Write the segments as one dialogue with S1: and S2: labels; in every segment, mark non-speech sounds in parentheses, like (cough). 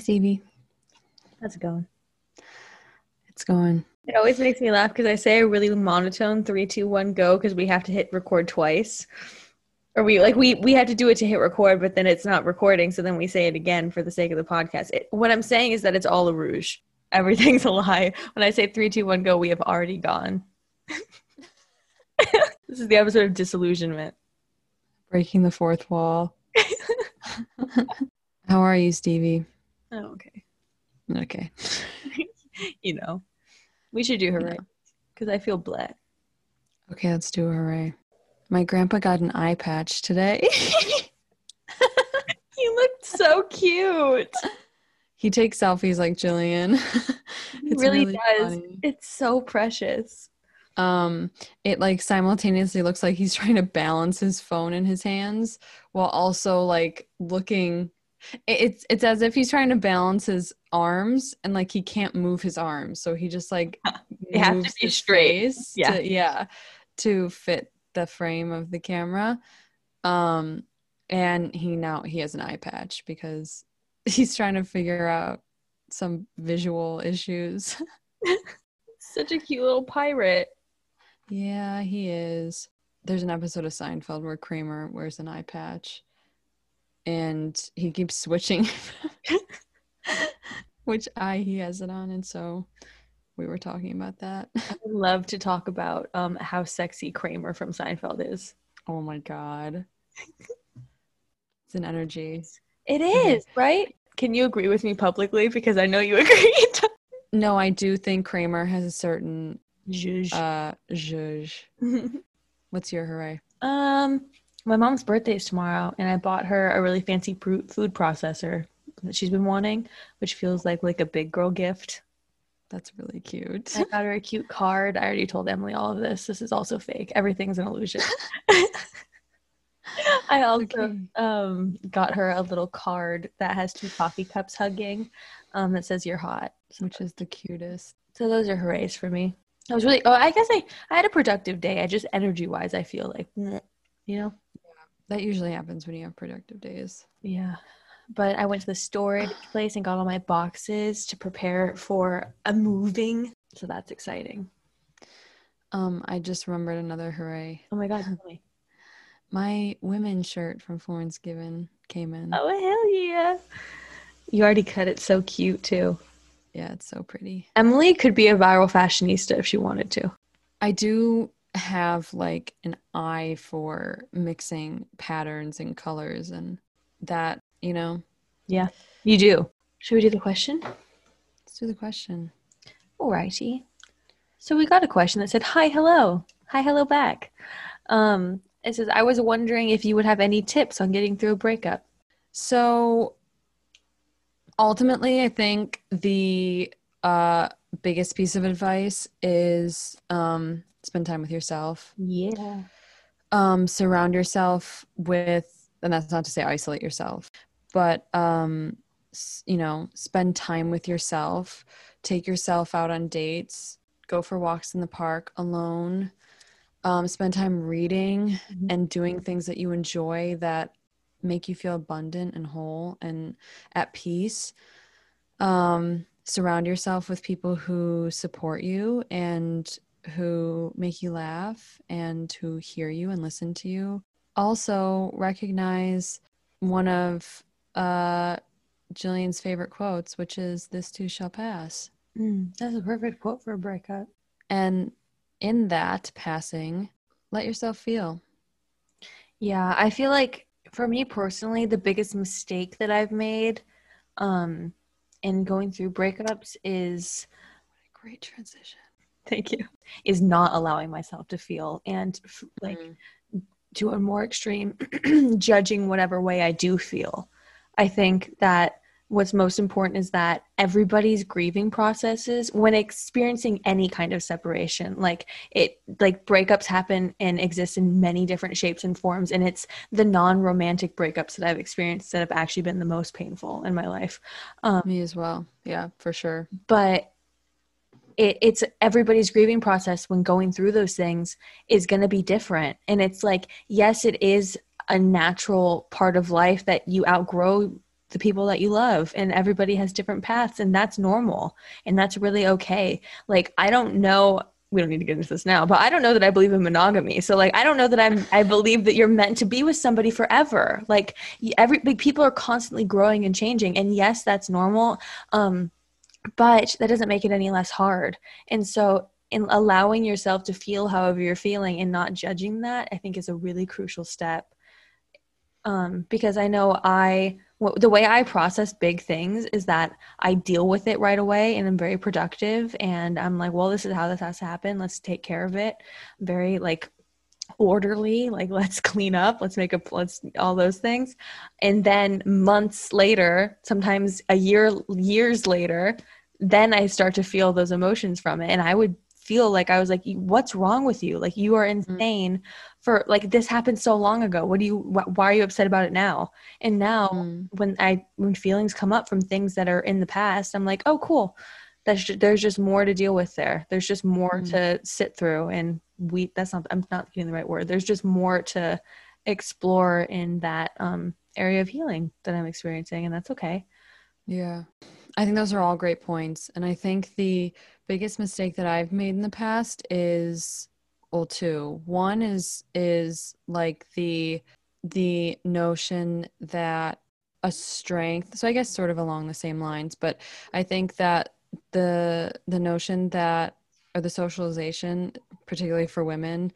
S1: Stevie.
S2: How's it going?
S1: It's going.
S2: It always makes me laugh because I say a really monotone three, two, one, go because we have to hit record twice. Or we like we we have to do it to hit record, but then it's not recording, so then we say it again for the sake of the podcast. It, what I'm saying is that it's all a rouge. (laughs) Everything's a lie. When I say three, two, one, go, we have already gone. (laughs) this is the episode of disillusionment.
S1: Breaking the fourth wall. (laughs) How are you, Stevie?
S2: Oh, okay.
S1: Okay. (laughs)
S2: you know, we should do hooray because I feel bleh.
S1: Okay, let's do a hooray. My grandpa got an eye patch today. (laughs)
S2: He looked so cute.
S1: he takes selfies like Gillian. (laughs)
S2: It really, does.
S1: funny.
S2: It's so precious.
S1: Um, it like simultaneously looks like he's trying to balance his phone in his hands while also like looking it's it's as if he's trying to balance his arms and like he can't move his arms so he just like (laughs)
S2: They have to be straight. Yeah.
S1: to, yeah to fit the frame of the camera um and he now he has an eye patch because (laughs) he's trying to figure out some visual issues (laughs)
S2: Such a cute little pirate.
S1: Yeah, he is. There's an episode of Seinfeld where Kramer wears an eye patch and he keeps switching (laughs) which eye he has it on. And so we were talking about that.
S2: I would love to talk about um how sexy Kramer from Seinfeld is.
S1: Oh my God. It's an energy.
S2: It
S1: Mhm.
S2: right? Can you agree with me publicly? Because I know you (laughs) agreed.
S1: No, I do think Kramer has a certain
S2: Zhuzh.
S1: uh zhuzh. (laughs) What's your hooray?
S2: um, my mom's birthday is tomorrow, and I bought her a really fancy food processor that she's been wanting, which feels like like a big girl gift.
S1: That's really cute.
S2: I got her a cute card. I already told Emilie all of this. This is also fake. Everything's an illusion. (laughs) I also
S1: Okay.
S2: um, got her a little card that has two coffee cups hugging um, that says "You're hot." So,
S1: Which is the cutest.
S2: so those are hoorays for me. I was really. Oh, I guess I I had a productive day. I just energy wise, I feel like you know.
S1: That usually happens when you have productive days.
S2: Yeah. But I went to the storage place and got all my boxes to prepare for a moving. So that's exciting.
S1: Um, I just remembered another hooray.
S2: Oh my god. (laughs) me.
S1: My women's shirt from Florence Given came in.
S2: Oh hell yeah. You already cut it so cute too.
S1: Yeah, it's so pretty.
S2: Emilie could be a viral fashionista if she wanted to.
S1: I do have like an eye for mixing patterns and colors and that, you know.
S2: Yeah. You do. Should we do the question?
S1: Let's do the question.
S2: Alrighty. So we got a question that said, Hi, hello. Hi, hello back. Um, it says, I was wondering if you would have any tips on getting through a breakup.
S1: So ultimately, I think the uh biggest piece of advice is um spend time with yourself.
S2: Yeah.
S1: um surround yourself with and that's not to say isolate yourself but um you know spend time with yourself take yourself out on dates go for walks in the park alone um spend time reading
S2: Mhm.
S1: and doing things that you enjoy that make you feel abundant and whole and at peace um surround yourself with people who support you and who make you laugh and who hear you and listen to you. Also, recognize one of uh, Gillian's favorite quotes, which is, This too shall pass.
S2: Mm, that's a perfect quote for a breakup.
S1: And in that passing, let yourself feel.
S2: Yeah, I feel like for me personally, the biggest mistake that I've made um, in going through breakups is What a
S1: Great transition. (laughs)
S2: thank you is not allowing myself to feel and f- like
S1: Mm.
S2: to a more extreme (clears throat) judging whatever way I do feel. I think that what's most important is that everybody's grieving processes when experiencing any kind of separation like it like breakups happen and exist in many different shapes and forms and it's the non-romantic breakups that I've experienced that have actually been the most painful in my life um,
S1: Me as well. Yeah, for sure.
S2: but it, it's everybody's grieving process when going through those things is going to be different. And it's like yes it is a natural part of life that you outgrow the people that you love and everybody has different paths and that's normal and that's really okay. Like i don't know we don't need to get into this now but i don't know that i believe in monogamy. So like i don't know that i'm i believe that you're meant to be with somebody forever. Like every like, people are constantly growing and changing and yes that's normal. Um but that doesn't make it any less hard and so in allowing yourself to feel however you're feeling and not judging that i think is a really crucial step um, because i know i the way I process big things is that I deal with it right away and I'm very productive and I'm like, well, this is how this has to happen. Let's take care of it. Very like orderly, like (laughs) let's clean up, let's make a let's all those things. And then months later, sometimes a year years later, then I start to feel those emotions from it and I would feel like I was like, what's wrong with you? Like you are mm-hmm. insane mm for like this happened so long ago. What do you, wh- why are you upset about it now? And now mm when I, when feelings come up from things that are in the past, I'm like, oh, cool. That's just, there's just more to deal with there. There's just more mm to sit through and we, that's not, I'm not getting the right word. There's just more to explore in that um, area of healing that I'm experiencing. And that's okay.
S1: Yeah. I think those are all great points. And I think the biggest mistake that I've made in the past is well two. One is is like the the notion that a strength so I guess sort of along the same lines, but I think that the the notion that or the socialization, particularly for women,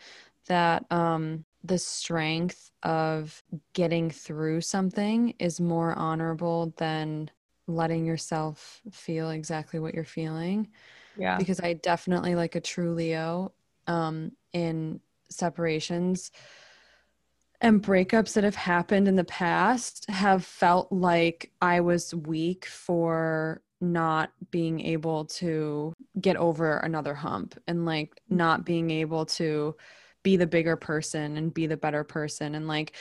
S1: that um the strength of getting through something is more honorable than letting yourself feel exactly what you're feeling.
S2: Yeah.
S1: Because I definitely like a true Leo um in separations and breakups that have happened in the past have felt like I was weak for not being able to get over another hump and like not being able to be the bigger person and be the better person and like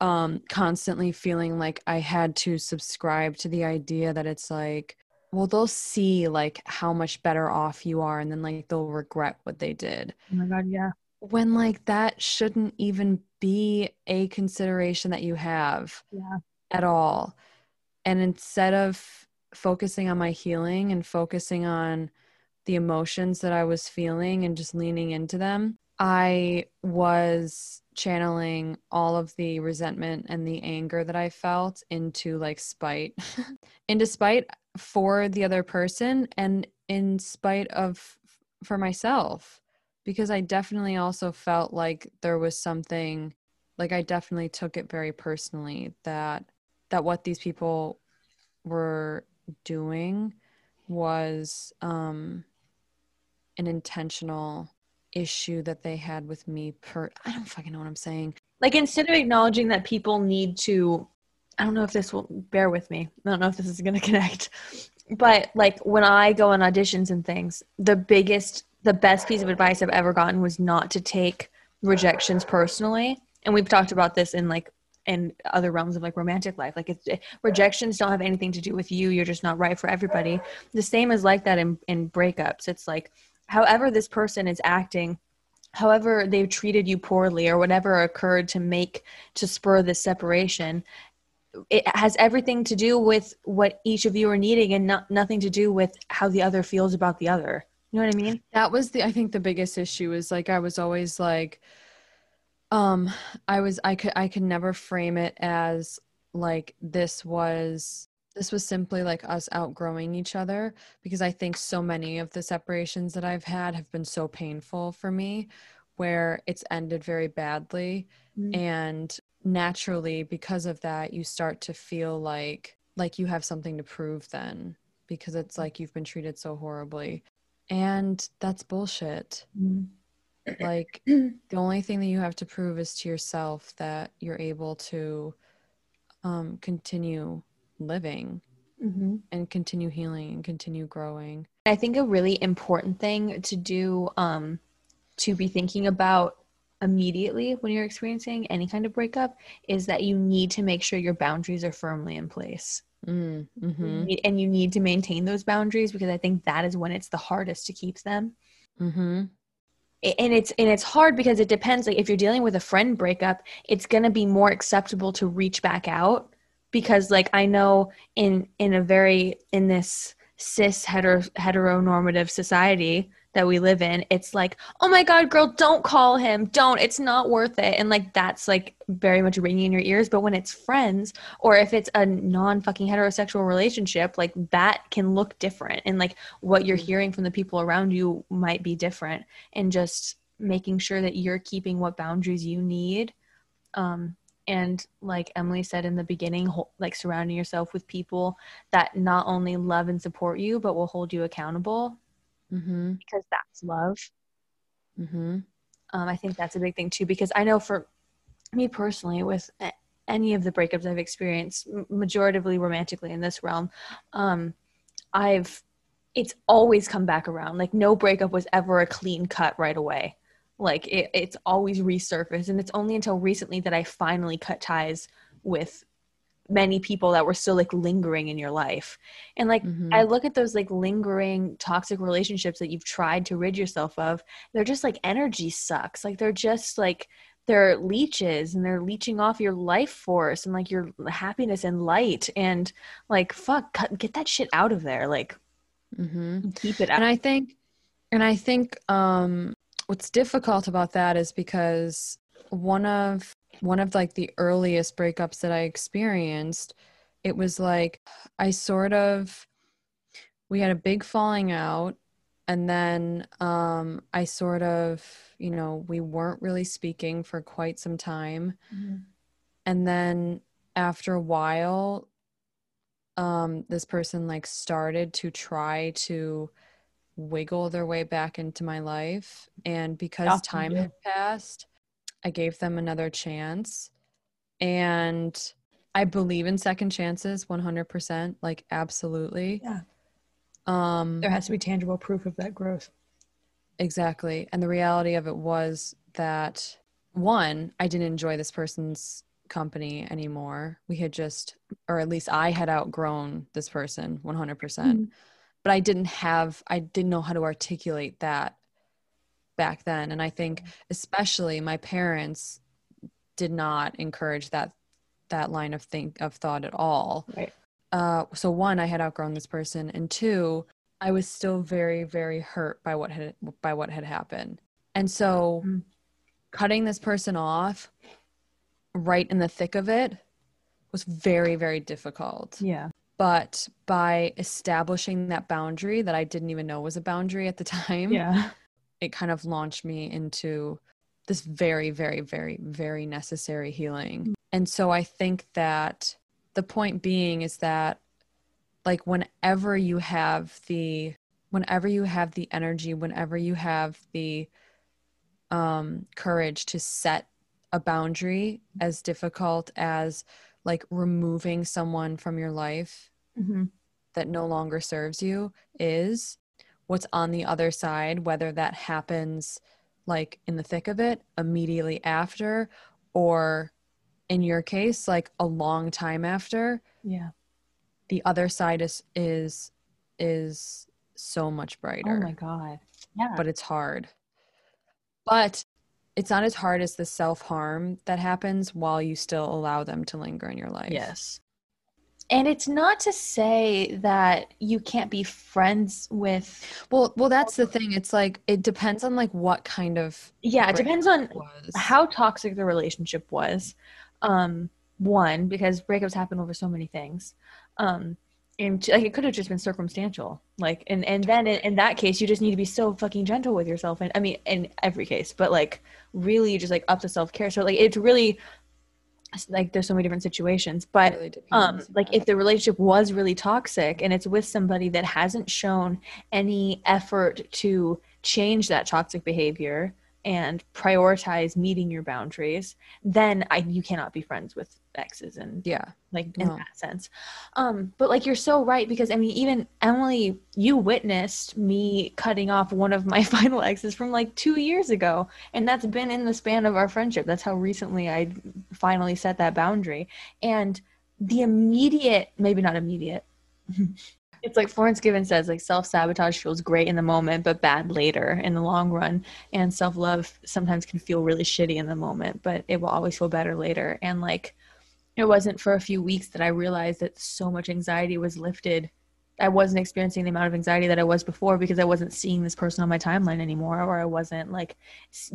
S1: um constantly feeling like I had to subscribe to the idea that it's like well they'll see like how much better off you are and then like they'll regret what they did.
S2: Oh my god yeah.
S1: When like that shouldn't even be a consideration that you have
S2: yeah.
S1: at all. And instead of focusing on my healing and focusing on the emotions that i was feeling and just leaning into them i was channeling all of the resentment and the anger that i felt into like spite. (laughs) Into spite for the other person and in spite of for myself because I definitely also felt like there was something like I definitely took it very personally that that what these people were doing was um an intentional issue that they had with me per I don't fucking know what I'm saying.
S2: Like instead of acknowledging that people need to I don't know if this will bear with me. I don't know if this is going (laughs) to connect. But like when I go on auditions and things, the biggest, the best piece of advice I've ever gotten was not to take rejections personally. And we've talked about this in like in other realms of like romantic life. Like it's, rejections don't have anything to do with you. You're just not right for everybody. The same is like that in, in breakups. It's like, however this person is acting, however they've treated you poorly or whatever occurred to make to spur this separation it has everything to do with what each of you are needing and not nothing to do with how the other feels about the other you know what i mean
S1: that was the i think the biggest issue is like i was always like um i was i could i could never frame it as like this was this was simply like us outgrowing each other because i think so many of the separations that i've had have been so painful for me where it's ended very badly mm-hmm. and naturally because of that you start to feel like like you have something to prove then because it's like you've been treated so horribly and that's bullshit mm-hmm. Like (clears throat) the only thing that you have to prove is to yourself that you're able to um, continue living mm-hmm. and continue healing and continue growing
S2: i think a really important thing to do um, to be thinking about immediately when you're experiencing any kind of breakup is that you need to make sure your boundaries are firmly in place. Mm, hmm and you need to maintain those boundaries because I think that is when it's the hardest to keep them. Mm-hmm. And it's and it's hard because it depends. Like if you're dealing with a friend breakup, it's gonna be more acceptable to reach back out because like I know in in a very in this cis hetero, heteronormative society that we live in it's like oh my god girl don't call him. Don't. It's not worth it. And like that's like very much ringing in your ears. But when it's friends or if it's a non fucking heterosexual relationship like that can look different. And like what you're hearing from the people around you might be different. And just making sure that you're keeping what boundaries you need. Um and like emilie said in the beginning like surrounding yourself with people that not only love and support you but will hold you accountable
S1: mm-hmm.
S2: because that's love
S1: mm-hmm.
S2: um, i think that's a big thing too because i know for me personally with any of the breakups i've experienced majoritively romantically in this realm um, i've it's always come back around like no breakup was ever a clean cut right away like it, it's always resurfaced and it's only until recently that i finally cut ties with many people that were still like lingering in your life. And like mm-hmm. i look at those like lingering toxic relationships that you've tried to rid yourself of they're just like energy sucks. Like they're just like they're leeches and they're leeching off your life force and like your happiness and light. And like fuck cut, get that shit out of there. Like
S1: mm-hmm.
S2: keep it out.
S1: And i think and i think um what's difficult about that is because one of one of like the earliest breakups that I experienced, it was like I sort of we had a big falling out and then um I sort of, you know, we weren't really speaking for quite some time. Mm-hmm. And then after a while um this person like started to try to wiggle their way back into my life. And because time had passed, I gave them another chance. And I believe in second chances 100%, like absolutely.
S2: Yeah.
S1: Um
S2: there has to be tangible proof of that growth.
S1: Exactly. And the reality of it was that one, I didn't enjoy this person's company anymore. We had just or at least I had outgrown this person 100%. percent mm hmm but I didn't have I didn't know how to articulate that back then and I think especially my parents did not encourage that that line of think of thought at all.
S2: Right.
S1: Uh, so one, I had outgrown this person, and two, I was still very, very hurt by what had by what had happened. And so, mm-hmm. cutting this person off right in the thick of it was very, very difficult.
S2: Yeah
S1: but by establishing that boundary that I didn't even know was a boundary at the time,
S2: yeah,
S1: it kind of launched me into this very, very, very, very necessary healing. Mm-hmm. And so I think that the point being is that like whenever you have the whenever you have the energy, whenever you have the um courage to set a boundary as difficult as like removing someone from your life
S2: mm-hmm.
S1: that no longer serves you is what's on the other side, whether that happens like in the thick of it, immediately after, or in your case, like a long time after.
S2: Yeah.
S1: The other side is is is so much brighter.
S2: Oh my god. Yeah.
S1: But it's hard. But it's not as hard as the self harm that happens while you still allow them to linger in your life.
S2: Yes. And it's not to say that you can't be friends with
S1: Well, well that's the thing. It's like it depends on like what kind of
S2: Yeah, it depends on was. how toxic the relationship was. Um one because breakups happen over so many things. Um and like it could have just been circumstantial like and and then in, in, that case you just need to be so fucking gentle with yourself and i mean in every case but like really just like up to self-care so like it's really like there's so many different situations but really um like if the relationship was really toxic and it's with somebody that hasn't shown any effort to change that toxic behavior and prioritize meeting your boundaries then i you cannot be friends with exes and
S1: yeah.
S2: like in no. that sense. Um but like you're so right because i mean even emilie you witnessed me cutting off one of my (laughs) final exes from like two years ago and that's been in the span of our friendship. That's how recently i finally set that boundary. And the immediate maybe not immediate (laughs) it's like Florence Given says, like self sabotage feels great in the moment, but bad later in the long run. And self love sometimes can feel really shitty in the moment, but it will always feel better later. And like it wasn't for a few weeks that I realized that so much anxiety was lifted. I wasn't experiencing the amount of anxiety that I was before because I wasn't seeing this person on my timeline anymore, or I wasn't like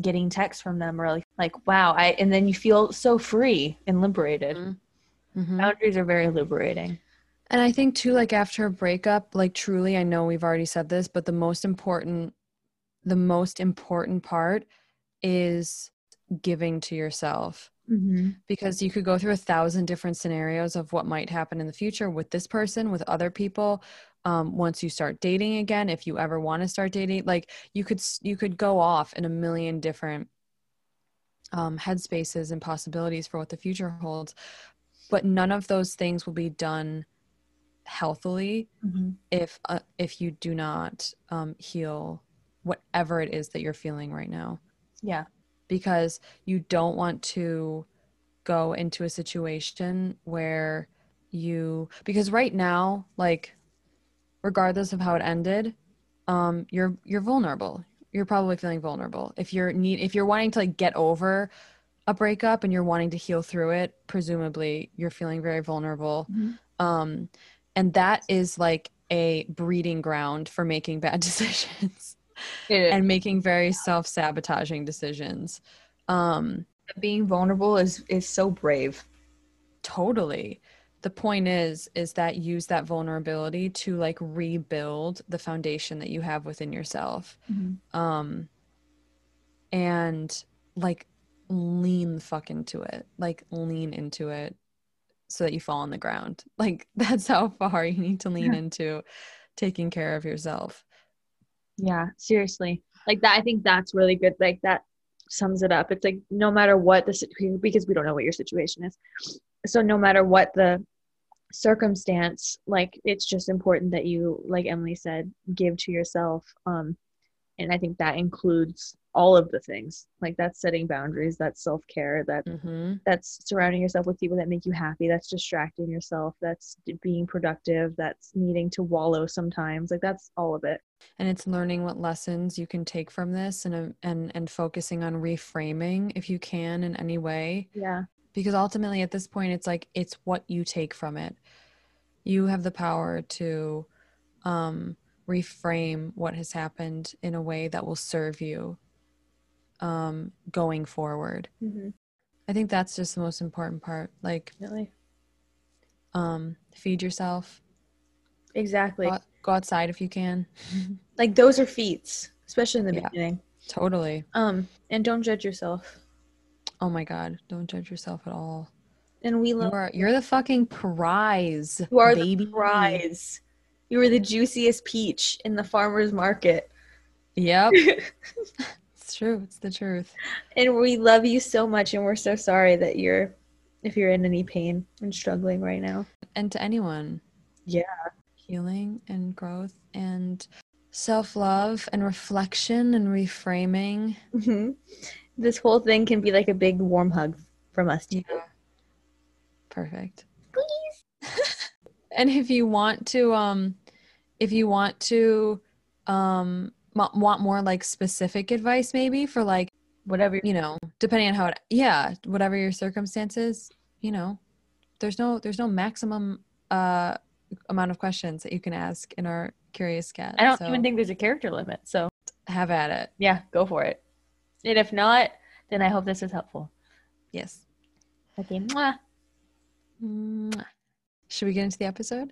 S2: getting texts from them, or like, like wow, I. And then you feel so free and liberated.
S1: Mhm.
S2: Boundaries are very liberating.
S1: And I think too, like after a breakup, like truly, I know we've already said this, but the most important, the most important part is giving to yourself
S2: Mm-hmm.
S1: because you could go through a thousand different scenarios of what might happen in the future with this person, with other people. Um, once you start dating again, if you ever want to start dating, like you could you could go off in a million different um, headspaces and possibilities for what the future holds, but none of those things will be done healthily
S2: Mm-hmm.
S1: if uh, if you do not um, heal whatever it is that you're feeling right now
S2: Yeah.
S1: because you don't want to go into a situation where you because right now like regardless of how it ended um you're you're vulnerable you're probably feeling vulnerable if you're need if you're wanting to like get over a breakup and you're wanting to heal through it presumably you're feeling very vulnerable
S2: Mhm.
S1: um and that is like a breeding ground for making bad (laughs) decisions and making very self-sabotaging decisions. Um
S2: being vulnerable is is so brave.
S1: totally. The point is is that use that vulnerability to like rebuild the foundation that you have within yourself. Um and like lean fuck into it. Like lean into it so that you fall on the ground (laughs) like that's how far you need to lean
S2: Yeah. (laughs)
S1: into taking care of yourself
S2: Yeah, seriously. Like that I think that's really good. Like that sums it up. It's like no matter what the situation because we don't know what your situation is. So no matter what the circumstance, like it's just important that you like Emilie said, give to yourself um and I think that includes all of the things. Like that's setting boundaries, that's self-care, that
S1: mm-hmm.
S2: that's surrounding yourself with people that make you happy that's distracting yourself that's being productive that's needing to wallow sometimes like that's all of it
S1: and it's learning what lessons you can take from this and um, and and focusing on reframing if you can in any way
S2: yeah
S1: because ultimately at this point it's like it's what you take from it you have the power to um reframe what has happened in a way that will serve you um going forward.
S2: Mm-hmm.
S1: i think that's just the most important part like
S2: really
S1: um feed yourself.
S2: Exactly.
S1: Go, go outside if you can. (laughs)
S2: Like those are feats especially in the
S1: Yeah.
S2: beginning.
S1: totally.
S2: Um and don't judge yourself.
S1: Oh my god don't judge yourself at all.
S2: And we
S1: you
S2: love
S1: are you're the fucking prize
S2: you are
S1: baby.
S2: the prize you were the juiciest peach in the farmer's market.
S1: Yep. (laughs) It's true. It's the truth.
S2: And we love you so much and we're so sorry that you're if you're in any pain and struggling right now.
S1: And to anyone.
S2: Yeah.
S1: healing and growth and self-love and reflection and reframing.
S2: Hmm This whole thing can be like a big warm hug from us to you.
S1: perfect and if you want to um if you want to um want more like specific advice maybe for like
S2: Whatever.
S1: you know depending on how it yeah whatever your circumstances you know there's no there's no maximum uh amount of questions that you can ask in our curious cat
S2: I don't
S1: so
S2: even think there's a character limit. So
S1: have at it
S2: yeah, go for it. And if not, then I hope this is helpful.
S1: yes
S2: Okay. Mwah.
S1: Mwah. Should we get into the episode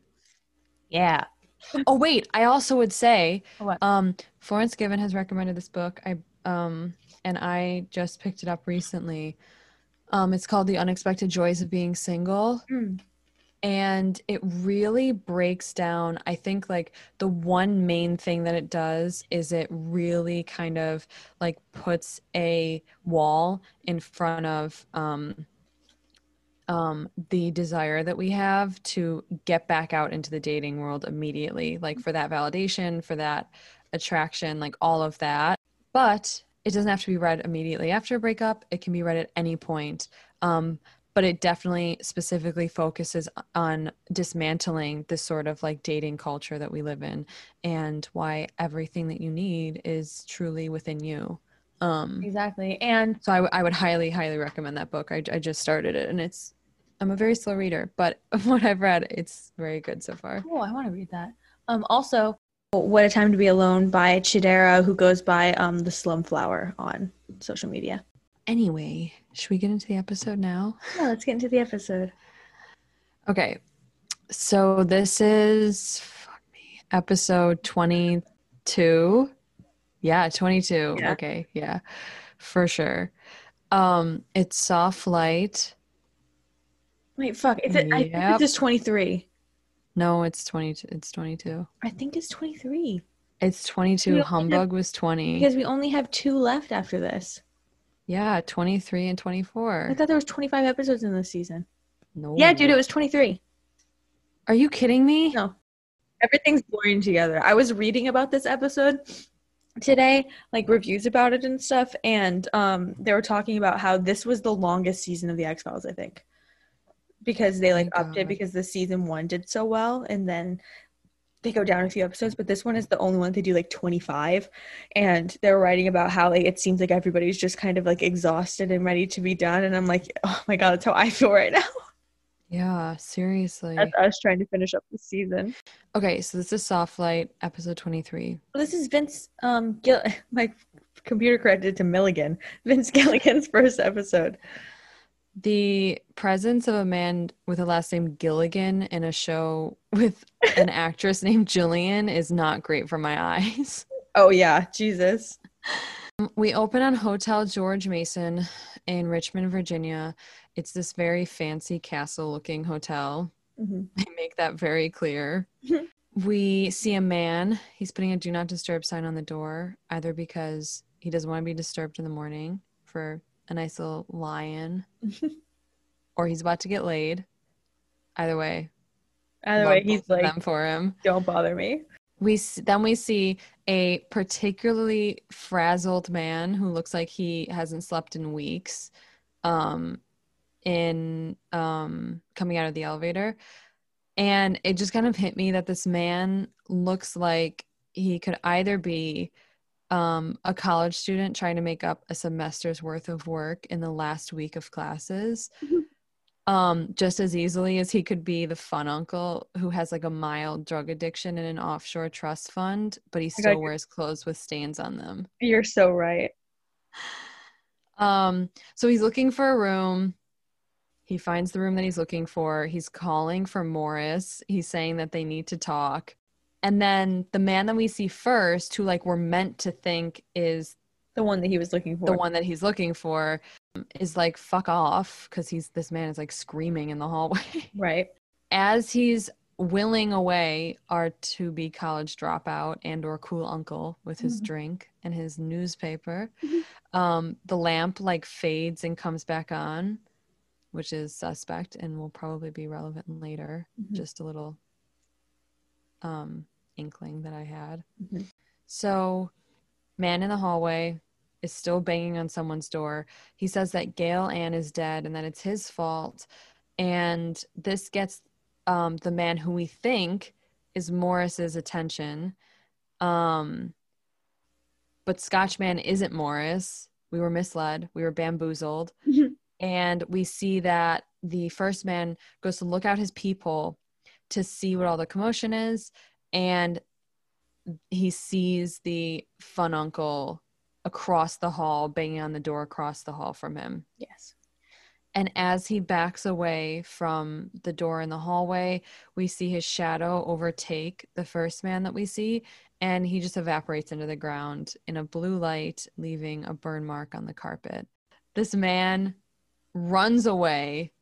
S2: Yeah. (laughs)
S1: oh wait i also would say
S2: What?
S1: um florence given has recommended this book i um and i just picked it up recently um it's called the unexpected joys of being single
S2: Mm.
S1: and it really breaks down i think like the one main thing that it does is it really kind of like puts a wall in front of um um the desire that we have to get back out into the dating world immediately like for that validation for that attraction like all of that. But it doesn't have to be read immediately after a breakup. It can be read at any point. Um but it definitely specifically focuses on dismantling this sort of like dating culture that we live in and why everything that you need is truly within you. Um
S2: Exactly. And
S1: so I, w- I would highly highly recommend that book. I, I just started it and it's I'm a very slow reader, but (laughs) what I've read, it's very good so far.
S2: Oh, I want to read that. Um, also, "What a Time to Be Alone" by Chidera, who goes by um the Slum Flower on social media.
S1: Anyway, should we get into the episode now?
S2: Yeah, let's get into the episode.
S1: Okay. So this is fuck me, episode 22. Yeah, 22.
S2: Yeah.
S1: Okay, yeah. For sure. Um it's soft light.
S2: Wait, fuck. Is it? I think
S1: Yep.
S2: it's just twenty three.
S1: No, it's 22. It's 22.
S2: I think it's twenty three
S1: It's 22.
S2: only have-
S1: Humbug was 20.
S2: because we only have two left after this.
S1: yeah, 23 and
S2: twenty
S1: four.
S2: I thought there was twenty five episodes in this season.
S1: No.
S2: Yeah, dude, it was twenty three.
S1: Are you kidding me?
S2: No. Everything's blurring together. I was reading about this episode today, like reviews about it and stuff, and um they were talking about how this was the longest season of the X Files, I think. Because they like upped it because the season one did so well and then they go down a few episodes, but this one is the only one they do like 25. And they're writing about how like it seems like everybody's just kind of like exhausted and ready to be done. And I'm like, oh my god, that's how I feel right now. (laughs)
S1: Yeah, seriously.
S2: That's us trying to finish up the season.
S1: Okay, so this is Soft Light, episode 23.
S2: This is Vince. Um, Gil- (laughs) my computer corrected to Milligan. Vince Gilligan's (laughs) first episode.
S1: The presence of a man with a last name Gilligan in a show (laughs) with an actress (laughs) named Gillian is not great for my eyes.
S2: Oh yeah, Jesus.
S1: We open on Hotel George Mason in Richmond, Virginia. It's this very fancy castle looking hotel. (laughs)
S2: Mhm.
S1: They make that very clear.
S2: Mhm.
S1: we see a man. He's putting a do not disturb sign on the door, either because he doesn't want to be disturbed in the morning for a nice little lion, (laughs) or he's about to get laid. Either way,
S2: Either way, he's like,
S1: them for him.
S2: "Don't bother me."
S1: We then we see a particularly frazzled man who looks like he hasn't slept in weeks. Um, in um coming out of the elevator, and it just kind of hit me that this man looks like he could either be um, a college student trying to make up a semester's worth of work in the last week of classes
S2: Mhm.
S1: um, just as easily as he could be the fun uncle who has like a mild drug addiction in an offshore trust fund, but he still wears clothes with stains on them.
S2: You're so right.
S1: Um, so he's looking for a room. He finds the room that he's looking for. He's calling for Morris. He's saying that they need to talk. And then the man that we see first, who like we're meant to think is
S2: The one that he was looking for.
S1: the one that he's looking for, is like fuck off because he's this man is like screaming in the hallway. (laughs)
S2: Right.
S1: As he's willing away our to be college dropout and or cool uncle with his
S2: Mhm.
S1: drink and his newspaper
S2: Mhm.
S1: um the lamp like fades and comes back on which is suspect and will probably be relevant later
S2: Mhm.
S1: just a little um inkling that i had
S2: Mhm.
S1: so man in the hallway is still banging on someone's door he says that gail ann is dead and that it's his fault and this gets um, the man who we think is Morris's attention. Um, but Scotchman isn't Morris. We were misled. We were bamboozled.
S2: Mhm.
S1: and we see that the first man goes to look out his peephole to see what all the commotion is. And he sees the fun uncle across the hall, banging on the door across the hall from him.
S2: Yes.
S1: And as he backs away from the door in the hallway, we see his shadow overtake the first man that we see, and he just evaporates into the ground in a blue light, leaving a burn mark on the carpet. This man runs away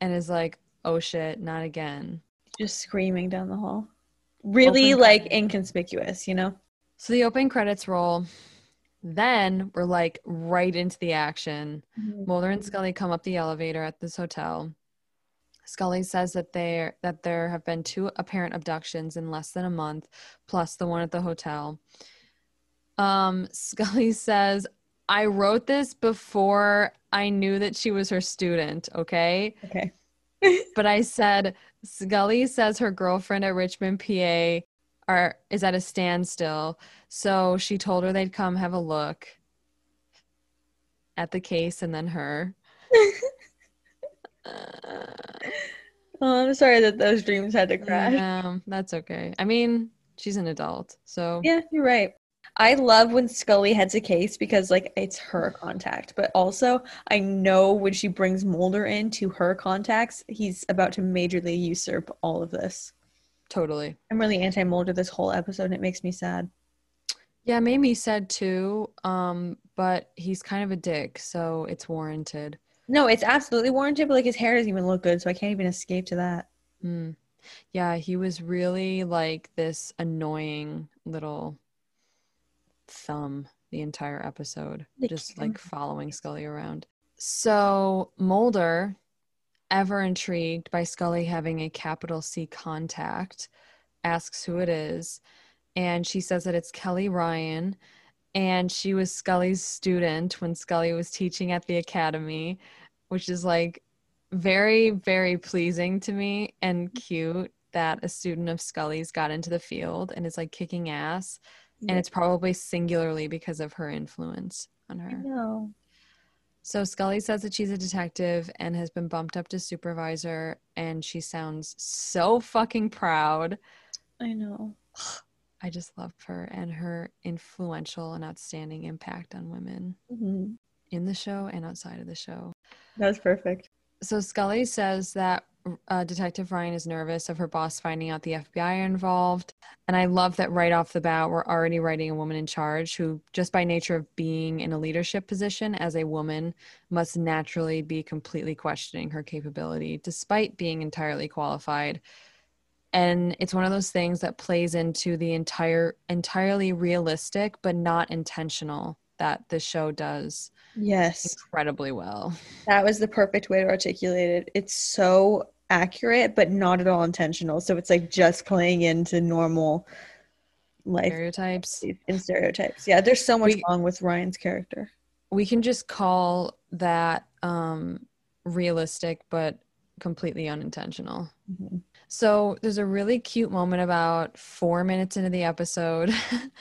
S1: and is like, oh shit, not again.
S2: Just screaming down the hall. Really
S1: Open
S2: like
S1: credits.
S2: inconspicuous, you know?
S1: So the open credits roll. Then we're like right into the action. Mulder and Scully come up the elevator at this hotel. Scully says that there that there have been two apparent abductions in less than a month, plus the one at the hotel. Um, (laughs) Scully says, "I wrote this before I knew that she was her student." Okay,
S2: Okay.
S1: But I said Scully says her girlfriend at Richmond, PA, are is at a standstill, so she told her they'd come have a look at the case and then her. Uh, (laughs)
S2: Oh, I'm sorry that those dreams had to crash.
S1: Yeah, that's okay. I mean, she's an adult, so
S2: Yeah, you're right. I love when Scully heads a case because like it's her contact, but also I know when she brings Mulder into her contacts, he's about to majorly usurp all of this.
S1: totally.
S2: I'm really anti Mulder this whole episode and it makes me sad.
S1: Yeah, it made me sad too. Um, but he's kind of a dick, so it's warranted.
S2: No, it's absolutely warranted, but like his hair doesn't even look good, so I can't even escape to that.
S1: Mm. Yeah, he was really like this annoying little thumb the entire episode, just like following Scully around. So Mulder, ever intrigued by Scully having a capital C contact, asks who it is, and she says that it's Kelly Ryan. And she was Scully's student when Scully was teaching at the academy, which is like very, very pleasing to me and cute that a student of Scully's got into the field and is like kicking ass. And it's probably singularly because of her influence on
S2: I
S1: her.
S2: know.
S1: So Scully says that she's a detective and has been bumped up to supervisor, and she sounds so fucking proud.
S2: I know.
S1: I just love her and her influential and outstanding impact on women
S2: Mhm.
S1: in the show and outside of the show.
S2: That's perfect.
S1: So Scully says that uh, Detective Ryan is nervous of her boss finding out the FBI are involved. And I love that right off the bat, we're already writing a woman in charge who, just by nature of being in a leadership position as a woman, must naturally be completely questioning her capability despite being entirely qualified. And it's one of those things that plays into the entire, entirely realistic, but not intentional that the show does
S2: Yes.
S1: incredibly well.
S2: That was the perfect way to articulate it. It's so accurate, but not at all intentional. So it's like just playing into normal life
S1: Stereotypes.
S2: and stereotypes. Yeah, there's so much
S1: We-
S2: wrong with Ryan's character.
S1: we can just call that um realistic but completely unintentional
S2: Mhm.
S1: so there's a really cute moment about four minutes into the episode (laughs)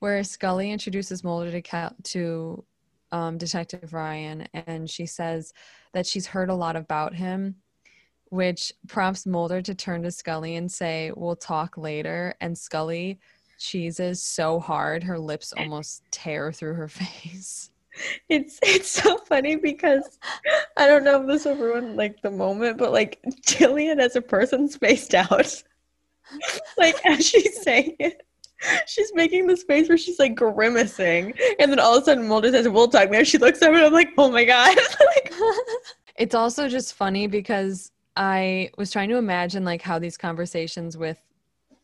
S1: where scully introduces mulder to, Cal- to um, detective ryan and she says that she's heard a lot about him which prompts mulder to turn to scully and say we'll talk later. And scully cheeses so hard her lips almost tear through her (laughs) face.
S2: It's it's so funny because I don't know if this will ruin like the moment, but like Gillian as a person spaced out. (laughs) like as she's saying it, (laughs) she's making this face where she's like grimacing, and then all of a sudden Mulder says, "We'll talk there." She looks over, and I'm like, "Oh my god!" (laughs) like, (laughs)
S1: it's also just funny because I was trying to imagine like how these conversations with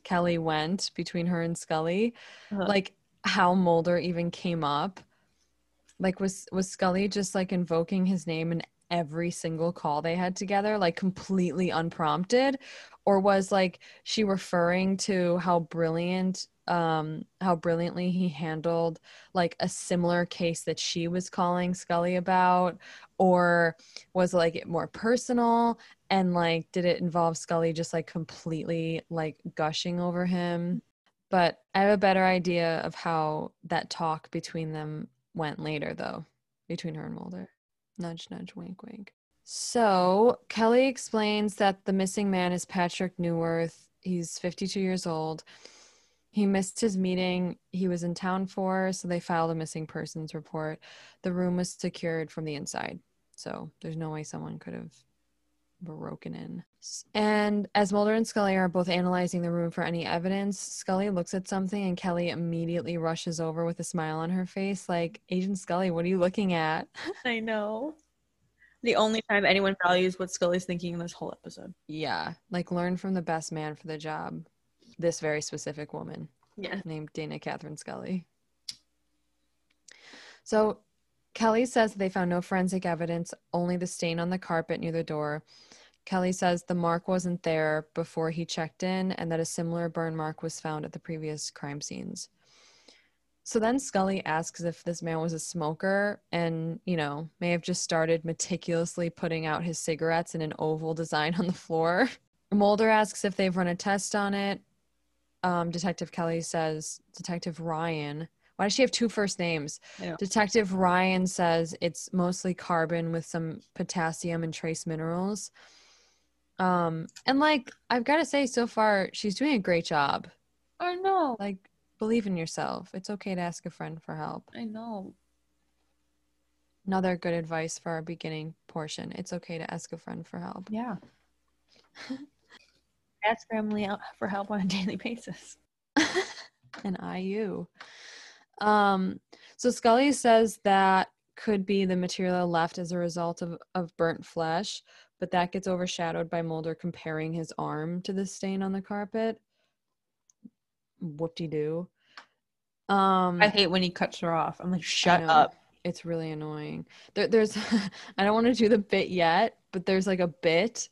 S1: Kelly went between her and Scully,
S2: Uh-huh.
S1: like how Mulder even came up. Like was was Scully just like invoking his name in every single call they had together, like completely unprompted? Or was like she referring to how brilliant um how brilliantly he handled like a similar case that she was calling Scully about? Or was like it more personal? And like did it involve Scully just like completely like gushing over him? But I have a better idea of how that talk between them went later though between her and Mulder nudge nudge wink wink. So Kelly explains that the missing man is Patrick Newirth. He's 52 years old. He missed his meeting he was in town for, so they filed a missing persons report. The room was secured from the inside, so there's no way someone could have broken in. And as Mulder and Scully are both analyzing the room for any evidence, Scully looks at something and Kelly immediately rushes over with a smile on her face, like, Agent Scully, what are you looking at? (laughs)
S2: I know. The only time anyone values what Scully's thinking in this whole episode.
S1: Yeah, like, learn from the best man for the job. This very specific woman.
S2: Yeah.
S1: named Dana Catherine Scully. So Kelly says they found no forensic evidence, only the stain on the carpet near the door. Kelly says the mark wasn't there before he checked in and that a similar burn mark was found at the previous crime scenes. So then Scully asks if this man was a smoker and, you know, may have just started meticulously putting out his cigarettes in an oval design on the floor. (laughs) Mulder asks if they've run a test on it um, Detective Kelly says, Detective Ryan. Why does she have two first names? Detective Ryan says it's mostly carbon with some potassium and trace minerals. Um, and like I've got to say, so far she's doing a great job.
S2: I know.
S1: Like, believe in yourself. It's okay to ask a friend for help.
S2: I know.
S1: Another good advice for our beginning portion. It's okay to ask a friend for help.
S2: Yeah. (laughs) Ask family out for help on a daily basis. (laughs)
S1: and IU. Um, so Scully says that could be the material left as a result of, of burnt flesh, but that gets overshadowed by Mulder comparing his arm to the stain on the carpet. Whoop de doo. Um,
S2: I hate when he cuts her off. I'm like, shut up.
S1: it's really annoying. There, there's, (laughs) I don't want to do the bit yet, but there's like a bit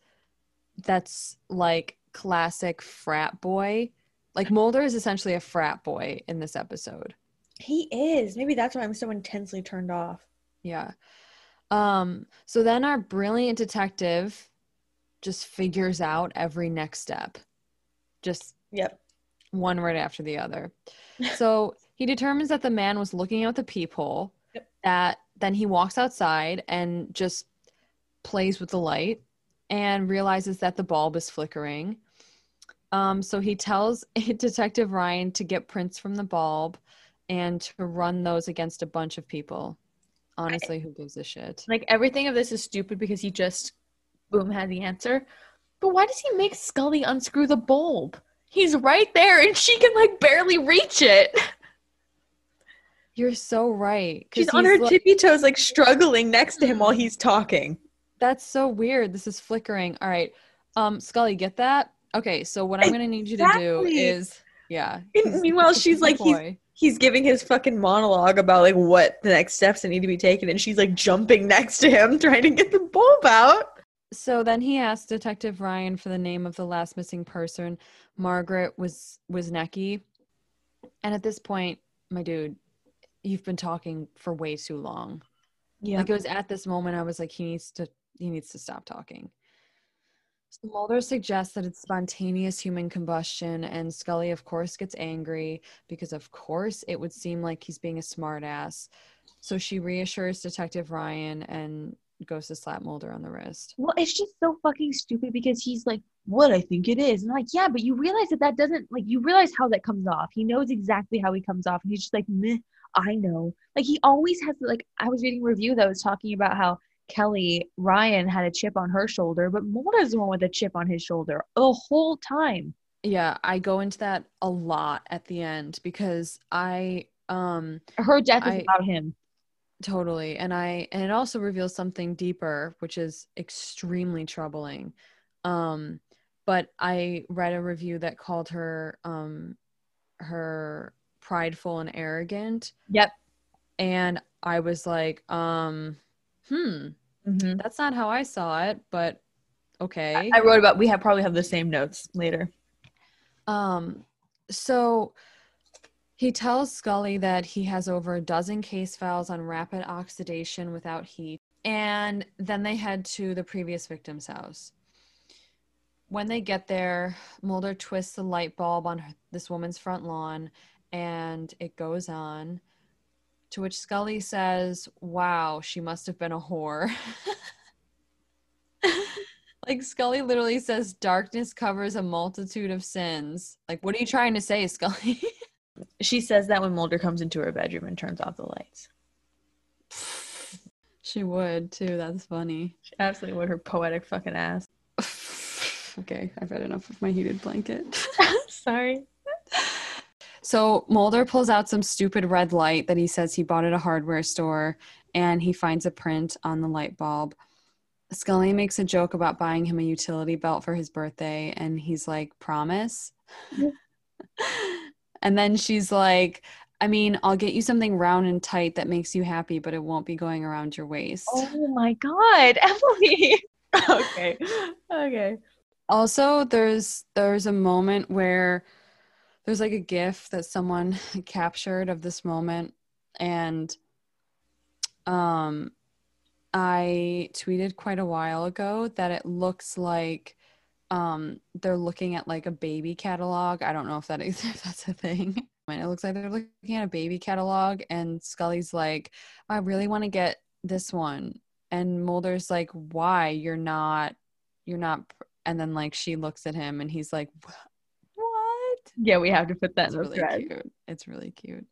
S1: that's like classic frat boy. Like Mulder is essentially a frat boy in this episode.
S2: He is. Maybe that's why I'm so intensely turned off.
S1: Yeah. Um, so then our brilliant detective just figures out every next step. Just
S2: Yep.
S1: one right after the other. (laughs) So he determines that the man was looking out the peephole.
S2: Yep.
S1: That then he walks outside and just plays with the light and realizes that the bulb is flickering. Um, so he tells (laughs) Detective Ryan to get prints from the bulb and to run those against a bunch of people. Honestly, who gives a shit?
S2: Like everything of this is stupid because he just boom had the answer. But why does he make Scully unscrew the bulb? He's right there and she can like barely reach it. (laughs)
S1: You're so right.
S2: She's on her
S1: like-
S2: tippy toes, like struggling next to him while he's talking.
S1: That's so weird. This is flickering. All right. Um, Scully, get that? Okay, so what I'm gonna need you to do is yeah.
S2: And meanwhile, she's like, he's-
S1: boy.
S2: He's giving his fucking monologue about like what the next steps that need to be taken, and she's like jumping (laughs) next to him trying to get the bulb out.
S1: So then he asked Detective Ryan for the name of the last missing person. Margaret was Wisniewski. And at this point, my dude, you've been talking for way too long.
S2: Yeah.
S1: Like it was at this moment I was like, he needs to he needs to stop talking. So Mulder suggests that it's spontaneous human combustion, and Scully, of course, gets angry because, of course, it would seem like he's being a smartass. So she reassures Detective Ryan and goes to slap Mulder on the wrist.
S3: Well, it's just so fucking stupid because he's like, what I think it is. And I'm like, yeah, but you realize that that doesn't, like, you realize how that comes off. He knows exactly how he comes off. And he's just like, meh, I know. Like, he always has, like, I was reading a review that was talking about how Kelly Ryan had a chip on her shoulder, but Mulder's the one with a chip on his shoulder the whole time.
S1: Yeah, I go into that a lot at the end because I um
S3: Her death is
S1: I-
S3: about him.
S1: Totally. And I and it also reveals something deeper, which is extremely troubling. Um but I read a review that called her um her prideful and arrogant
S2: Yep.
S1: and I was like, um hmm,
S2: Mm-hmm.
S1: that's not how I saw it, but okay.
S2: I wrote about. We have probably have the same notes later.
S1: Um, so he tells Scully that he has over a dozen case files on rapid oxidation without heat, and then they head to the previous victim's house. When they get there, Mulder twists the light bulb on this woman's front lawn, and it goes on. To which Scully says, Wow, she must have been a whore. (laughs) like Scully literally says, Darkness covers a multitude of sins. Like, what are you trying to say, (laughs) Scully?
S2: She says that when Mulder comes into her bedroom and turns off the lights. (sighs)
S1: she would too. That's funny.
S2: She absolutely would. Her poetic fucking ass. (sighs)
S1: okay, I've had enough of my heated blanket. (laughs)
S2: Sorry.
S1: So Mulder pulls out some stupid red light that he says he bought at a hardware store, and he finds a print on the light bulb. Scully makes a joke about buying him a utility belt for his birthday, and he's like, "Promise." (laughs) and then she's like, "I mean, I'll get you something round and tight that makes you happy, but it won't be going around your waist."
S3: Oh my God, (laughs) Emilie.
S2: okay. Okay.
S1: also there's there's a moment where there's like a gif that someone (laughs) captured of this moment. And um i tweeted quite a while ago that it looks like um they're looking at like a baby catalog. I don't know if that is (laughs) if that's a thing. And it looks like they're looking at a baby catalog and scully's like i really want to get this one. And mulder's like why? You're not you're not and then like she looks at him and he's like
S3: Yeah, we have to put that
S1: it's
S3: in the
S1: really
S3: thread.
S1: cute. It's really cute.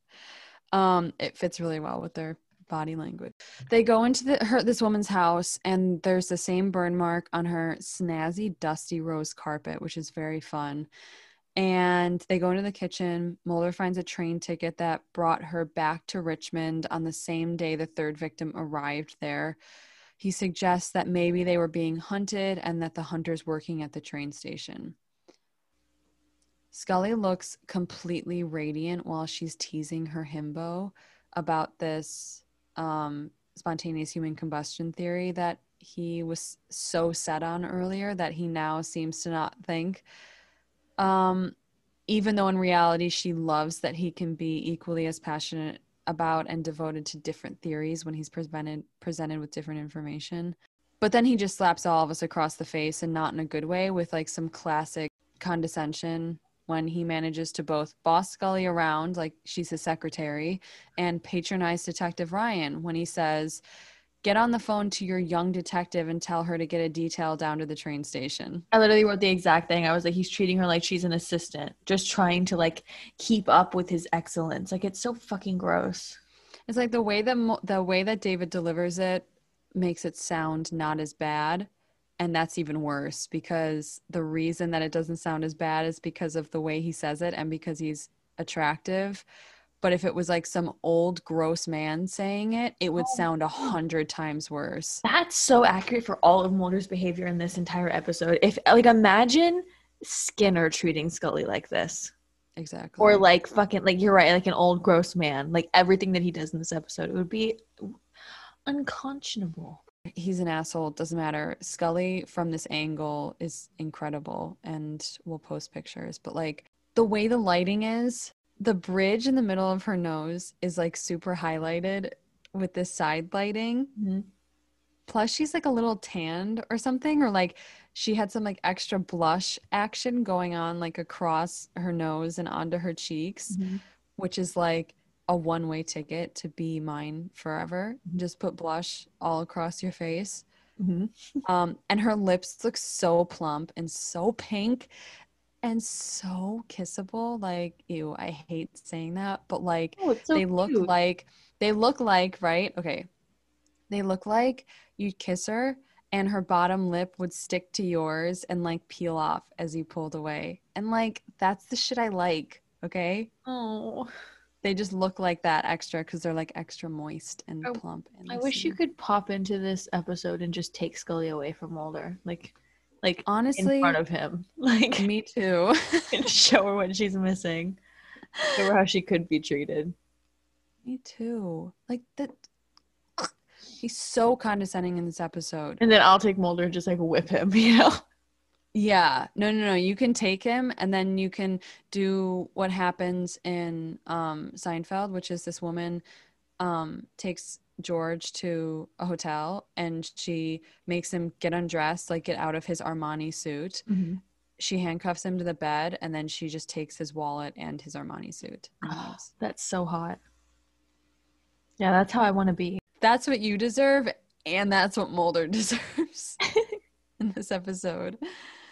S1: Um it fits really well with their body language. They go into the, her this woman's house and there's the same burn mark on her snazzy dusty rose carpet which is very fun. And they go into the kitchen. Mulder finds a train ticket that brought her back to richmond on the same day the third victim arrived there. He suggests that maybe they were being hunted and that the hunter's working at the train station Scully looks completely radiant while she's teasing her himbo about this um, spontaneous human combustion theory that he was so set on earlier that he now seems to not think. Um, even though in reality she loves that he can be equally as passionate about and devoted to different theories when he's presented presented with different information. But then he just slaps all of us across the face and not in a good way with like some classic condescension when he manages to both boss Scully around like she's his secretary and patronize Detective Ryan when he says, Get on the phone to your young detective and tell her to get a detail down to the train station.
S2: I literally wrote the exact thing. I was like, he's treating her like she's an assistant, just trying to like keep up with his excellence. Like it's so fucking gross.
S1: It's like the way that mo- the way that David delivers it makes it sound not as bad, and that's even worse because the reason that it doesn't sound as bad is because of the way he says it and because he's attractive. But if it was like some old gross man saying it, it would
S2: Oh,
S1: sound a hundred times worse.
S2: That's so accurate for all of Mulder's behavior in this entire episode. If like imagine Skinner treating Scully like this.
S1: Exactly.
S2: Or like fucking like you're right, like an old gross man. Like everything that he does in this episode, it would be unconscionable.
S1: He's an asshole. Doesn't matter. Scully from this angle is incredible, and we'll post pictures. But like the way the lighting is, the bridge in the middle of her nose is like super highlighted with this side lighting.
S2: Mhm.
S1: Plus, she's like a little tanned or something, or like she had some like extra blush action going on, like across her nose and onto her cheeks, which is like a one way ticket to be mine forever. Just put blush all across your face.
S2: Mhm.
S1: Um, and her lips look so plump and so pink and so kissable. Like, ew, I hate saying that, but like
S2: Oh, so
S1: they look like they look like, right? Okay. They look like you'd kiss her and her bottom lip would stick to yours and like peel off as you pulled away. And like that's the shit I like, okay?
S2: Oh,
S1: They just look like that extra because they're like extra moist and plump. And
S2: I wish you could pop into this episode and just take Scully away from Mulder, like, like
S1: honestly
S2: in front of him, (laughs) like,
S1: me (laughs) too.
S2: and show her what she's missing, show her how she could be treated.
S1: me too. Like that he's so condescending in this episode.
S2: And then I'll take Mulder and just like whip him, (laughs) you know?
S1: Yeah, no, no, no. You can take him, and then you can do what happens in um, Seinfeld, which is this woman um, takes George to a hotel, and she makes him get undressed, like get out of his Armani suit. She handcuffs him to the bed, and then she just takes his wallet and his Armani suit. leaves.
S2: That's so hot. Yeah, that's how I want to be.
S1: That's what you deserve, and that's what Mulder (laughs) deserves (laughs) in this episode.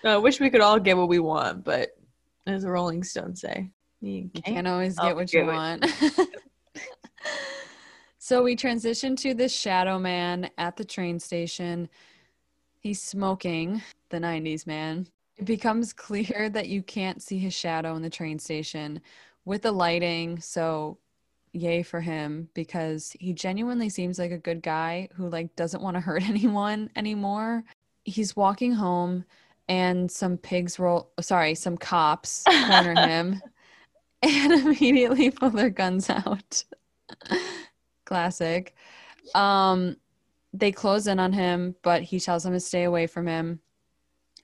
S2: I wish we could all get what we want, but as the Rolling Stones say, you can't.
S1: can't always get what you
S2: it.
S1: want. (laughs) so we transition to this shadow man at the train station. He's smoking, the 90s man. It becomes clear that you can't see his shadow in the train station with the lighting. So yay for him because he genuinely seems like a good guy who like doesn't want to hurt (laughs) anyone anymore. He's walking home and some pigs roll sorry, some cops (laughs) corner him and (laughs) immediately pull their guns out. (laughs) Classic. Um, they close in on him, but he tells them to stay away from him.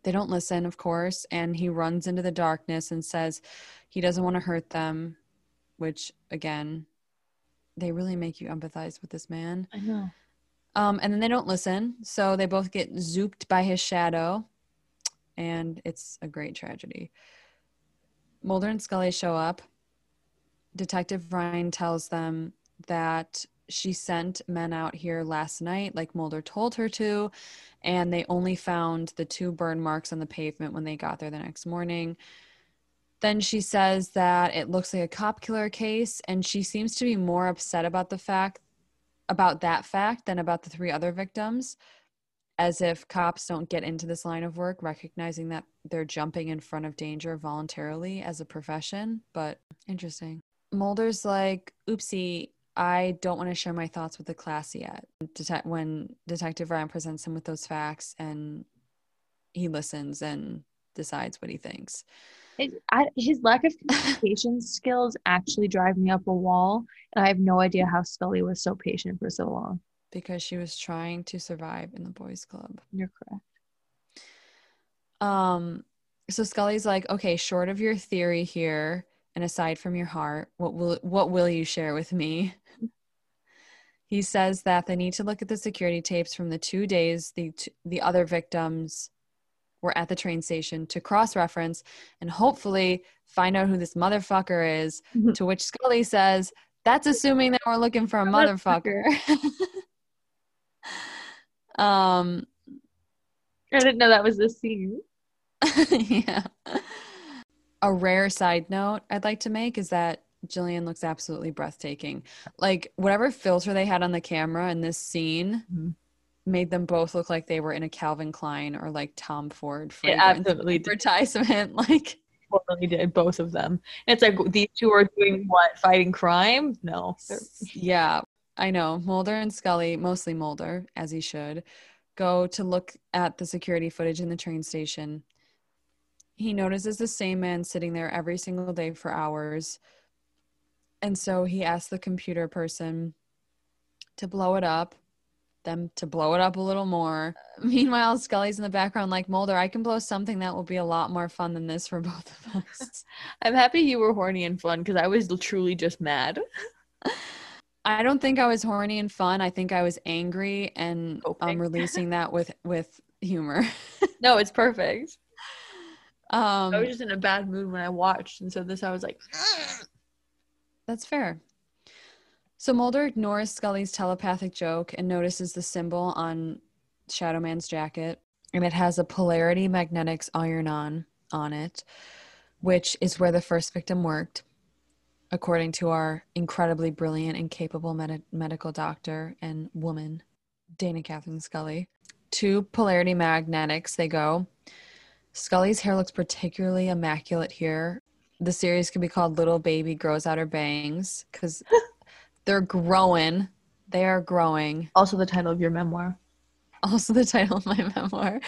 S1: They don't listen, of course, and he runs into the darkness and says he doesn't want to hurt them, which again, they really make you empathize with this man.
S2: I know.
S1: Um, and then they don't listen, so they both get zooped by his shadow, and it's a great tragedy. Mulder and Scully show up. Detective Ryan tells them that she sent men out here last night, like Mulder told her to, and they only found the two burn marks on the pavement when they got there the next morning. Then she says that it looks like a cop killer case, and she seems to be more upset about the fact about that fact than about the three other victims, as if cops don't get into this line of work recognizing that they're jumping in front of danger voluntarily as a profession. But interesting. Mulder's like, oopsie, I don't want to share my thoughts with the class yet. When Detective Ryan presents him with those facts and he listens and decides what he thinks.
S3: His, I, his lack of communication (laughs) skills actually drive me up a wall, and I have no idea how Scully was so patient for so long.
S1: Because she was trying to survive in the boys' club.
S3: You're correct.
S1: Um, so Scully's like, okay, short of your theory here, and aside from your heart, what will what will you share with me? He says that they need to look at the security tapes from the two days the the other victims were at the train station to cross reference and hopefully find out who this motherfucker is.
S3: Mm-hmm.
S1: to which Scully says, That's assuming that we're looking for a (laughs) motherfucker. (laughs) um,
S3: I didn't know that was the scene. (laughs)
S1: yeah. A rare side note I'd like to make is that Gillian looks absolutely breathtaking. Like, whatever filter they had on the camera in this scene.
S2: Mhm.
S1: Made them both look like they were in a Calvin Klein or like Tom Ford
S2: absolutely did.
S1: advertisement. (laughs) Like,
S2: Totally did both of them. It's like these two are doing what? Fighting crime? No.
S1: Yeah, I know. Mulder and Scully, mostly Mulder, as he should, go to look at the security footage in the train station. He notices the same man sitting there every single day for hours. And so he asks the computer person to blow it up, them to blow it up a little more. (laughs) Meanwhile, Scully's in the background like Mulder, I can blow something that will be a lot more fun than this for (laughs) both of us. (laughs)
S2: I'm happy you were horny and fun because I was truly just mad.
S1: I don't think I was horny and fun. I think I was angry and
S2: Coping.
S1: um, (laughs) releasing that with with humor. (laughs)
S2: No, it's perfect. I was
S1: Um,
S2: just in a bad mood when I watched, and so this I was like,
S1: that's fair. So Mulder ignores Scully's telepathic joke and notices the symbol on Shadow Man's jacket, and it has a polarity magnetics iron on on it, which is where the first victim worked, according to our incredibly brilliant and capable med- medical doctor and woman, Dana Catherine Scully. To polarity magnetics, they go. Scully's hair looks particularly immaculate here. The series could be called Little Baby Grows Out Her Bangs because (laughs) they're growing. They are growing.
S2: also the title of your memoir.
S1: Also, the title of my memoir.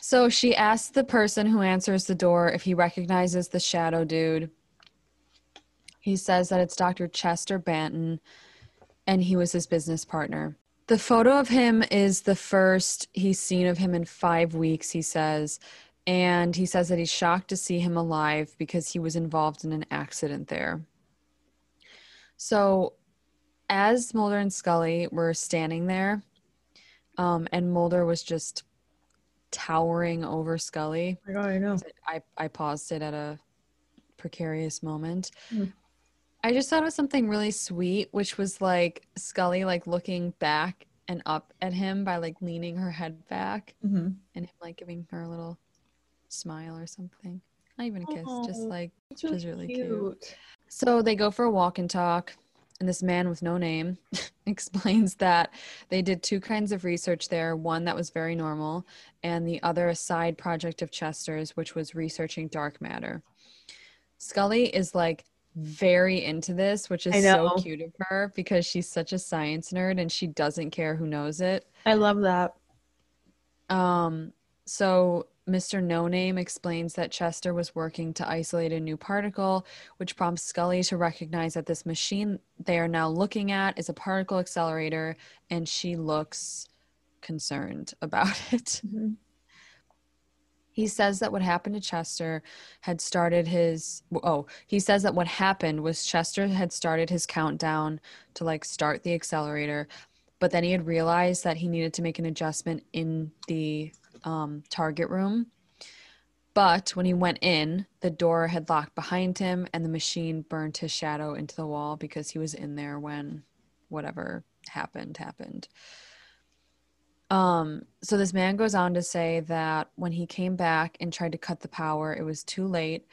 S1: So she asks the person who answers the door if he recognizes the shadow dude. He says that it's Dr. Chester Banton and he was his business partner. The photo of him is the first he's seen of him in five weeks, he says. And he says that he's shocked to see him alive because he was involved in an accident there. So, as Mulder and Scully were standing there, um, and Mulder was just towering over Scully.
S2: Oh, I know.
S1: I, I paused it at a precarious moment.
S2: Mm.
S1: I just thought it was something really sweet, which was like Scully like looking back and up at him by like leaning her head back
S2: Mm-hmm.
S1: and him like giving her a little smile or something. Not even a kiss, just
S2: Oh,
S1: like Which is really cute.
S2: cute.
S1: so they go for a walk and talk, and this man with no name (laughs) explains that they did two kinds of research there one that was very normal, and the other a side project of Chester's, which was researching dark matter. Scully is like very into this, which is so cute of her because she's such a science nerd and she doesn't care who knows it.
S2: I love that.
S1: Um, so Mr. No Name explains that Chester was working to isolate a new particle, which prompts Scully to recognize that this machine they are now looking at is a particle accelerator, and she looks concerned (laughs) about it.
S2: Mhm.
S1: He says that what happened to Chester had started his oh, he says that what happened was Chester had started his countdown to like start the accelerator, but then he had realized that he needed to make an adjustment in the um, target room. But when he went in, the door had locked behind him and the machine burned his shadow into the wall because he was in there when whatever happened happened. Um, so this man goes on to say that when he came back and tried to cut the power, it was too late.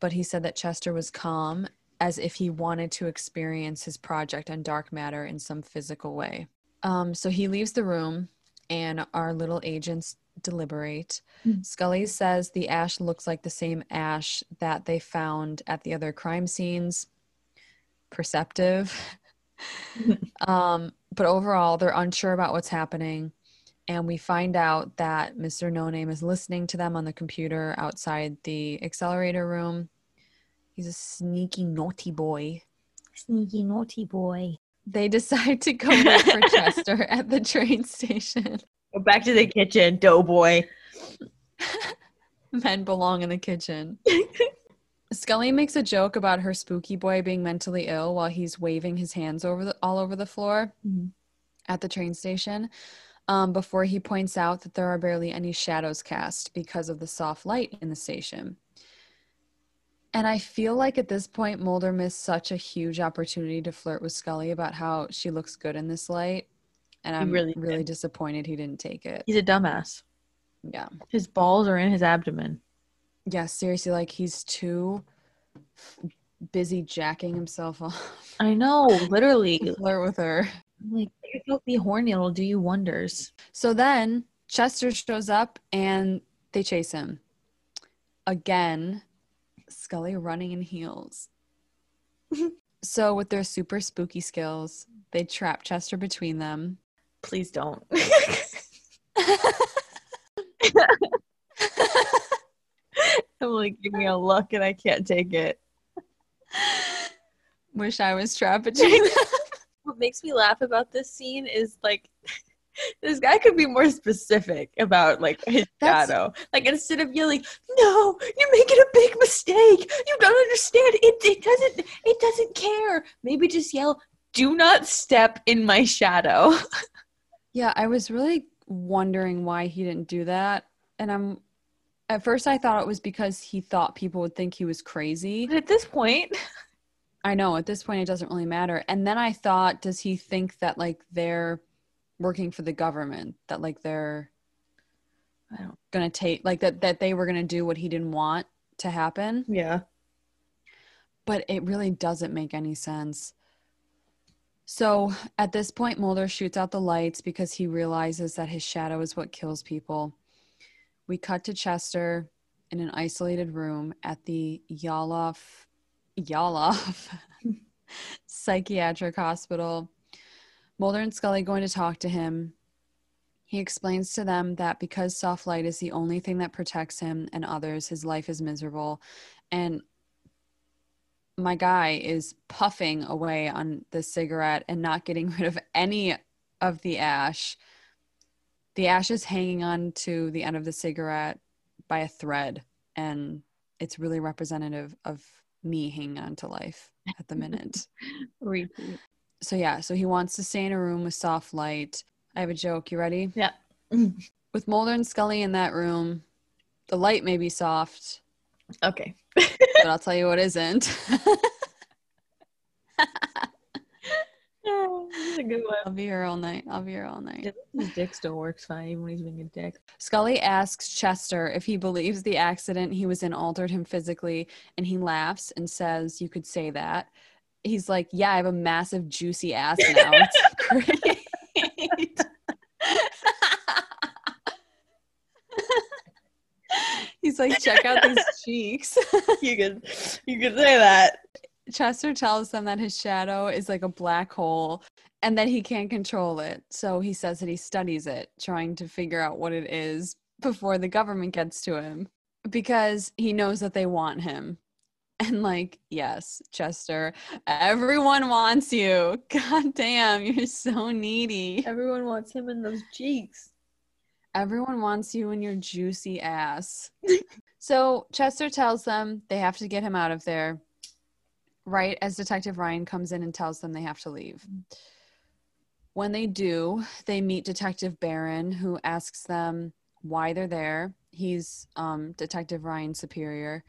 S1: But he said that Chester was calm as if he wanted to experience his project on dark matter in some physical way. Um, so he leaves the room and our little agents deliberate.
S3: Mm.
S1: Scully says the ash looks like the same ash that they found at the other crime scenes. Perceptive. (laughs) (laughs) um, but overall, they're unsure about what's happening. And we find out that Mr. No Name is listening to them on the computer outside the accelerator room. He's a sneaky, naughty boy.
S3: Sneaky naughty boy.
S1: They decide to go look for (laughs) Chester at the train station.
S3: Go back to the kitchen, doughboy. (laughs)
S1: Men belong in the kitchen. (laughs) Scully makes a joke about her spooky boy being mentally ill while he's waving his hands over the, all over the floor
S3: Mhm.
S1: at the train station. Um, before he points out that there are barely any shadows cast because of the soft light in the station. And I feel like at this point, Mulder missed such a huge opportunity to flirt with Scully about how she looks good in this light. And I'm
S3: really
S1: really,
S3: did.
S1: disappointed he didn't take it.
S3: He's a dumbass.
S1: Yeah.
S3: His balls are in his abdomen.
S1: Yeah, seriously, like he's too busy jacking himself (laughs) off
S3: I know, literally.
S1: to flirt with her.
S3: Like, if you'll be horny, it'll do you wonders.
S1: So then Chester shows up and they chase him. Again, Scully running in heels. (laughs) so, with their super spooky skills, they trap Chester between them.
S3: Please don't. (laughs) I'm like, give me a look and I can't take it.
S1: Wish I was trapped between them. (laughs)
S3: What makes me laugh about this scene is like, (laughs) this guy could be more specific about like his (laughs)
S1: That's-
S3: shadow. Like instead of yelling, "No, you're making a big mistake. You don't understand. It it doesn't it doesn't care." Maybe just yell, "Do not step in my shadow." (laughs)
S1: Yeah, I was really wondering why he didn't do that. And I'm at first I thought it was because he thought people would think he was crazy.
S3: But at this point,
S1: I know at this point it doesn't really matter. And then I thought, does he think that like they're working for the government? That like they're
S3: I don't.
S1: gonna take like that that they were gonna do what he didn't want to happen.
S3: Yeah.
S1: But it really doesn't make any sense. So at this point, Mulder shoots out the lights because he realizes that his shadow is what kills people. We cut to Chester in an isolated room at the Yalof Yalof (laughs) Psychiatric Hospital. Mulder and Scully going to talk to him. He explains to them that because soft light is the only thing that protects him and others, his life is miserable. And my guy is puffing away on the cigarette and not getting (laughs) rid of any of the ash. The ash is hanging on to the end of the cigarette by a thread, and it's really representative of me hanging on to life at the minute. (laughs)
S3: Repeat.
S1: so, yeah, so he wants to stay in a room with soft light. I have a joke. You ready?
S3: Yeah. (laughs)
S1: With Mulder and Scully in that room, the light may be soft,
S3: Okay. (laughs)
S1: but I'll tell you what isn't.
S3: That's a good one.
S1: I'll be here all night. I'll be here all night.
S3: His dick still works fine, even when he's being a dick.
S1: Scully asks Chester if he believes the accident he was in altered him physically, and he laughs and says, You could say that. He's like, Yeah, I have a massive, juicy ass now. It's (laughs) great. (laughs) He's like, Check out these cheeks.
S3: you could, you could say that.
S1: Chester tells them that his shadow is like a black hole and that he can't control it. So he says that he studies it, trying to figure out what it is before the government gets to him because he knows that they want him. (laughs) And like, yes, Chester, everyone wants you. (laughs) God damn, you're so needy.
S3: Everyone wants him in those cheeks.
S1: Everyone wants you in your juicy ass. (laughs) so Chester tells them they have to get him out of there right as Detective Ryan comes in and tells them they have to leave. When they do, they meet Detective Barron, who asks them why they're there. He's um, Detective Ryan's superior.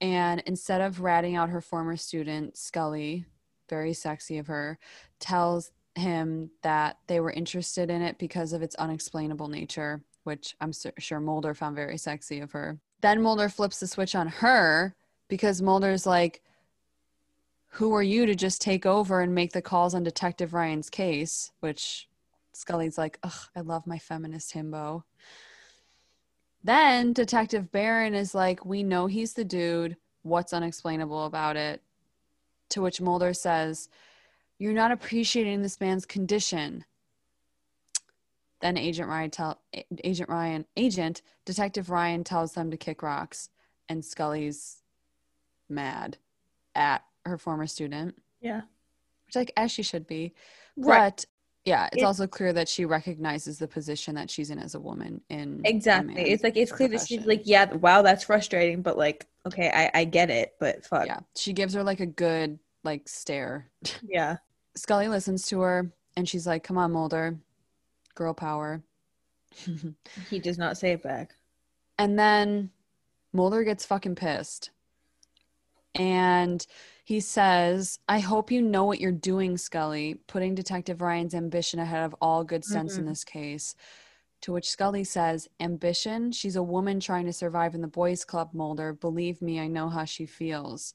S1: And instead of ratting out her former student, Scully, very sexy of her, tells him that they were interested in it because of its unexplainable nature, which I'm su- sure Mulder found very sexy of her. Then Mulder flips the switch on her because Mulder's like, Who are you to just take over and make the calls on Detective Ryan's case? Which Scully's like, Ugh, I love my feminist himbo. Then Detective Barron is like, We know he's the dude. What's unexplainable about it? To which Mulder says, You're not appreciating this man's condition. Then Agent Ryan tell Agent Ryan agent Detective Ryan tells them to kick rocks, and Scully's mad at her former student,
S2: Yeah.
S1: which like as she should be.
S2: Right.
S1: But yeah, it's
S2: It-
S1: also clear that she recognizes the position that she's in as a woman in
S2: Exactly. It's like it's clear that she's like, yeah, wow, that's frustrating, but like, okay, I I get it, but fuck.
S1: yeah. She gives her like a good like stare. (laughs)
S2: Yeah.
S1: Scully listens to her and she's like, "Come on, Mulder, girl power." (laughs)
S2: He does not say it back.
S1: And then Mulder gets fucking pissed. And he says, I hope you know what you're doing, Scully, putting Detective Ryan's ambition ahead of all good sense in
S2: Mhm.
S1: this case. To which Scully says, Ambition? She's a woman trying to survive in the boys' club, Mulder. Believe me, I know how she feels.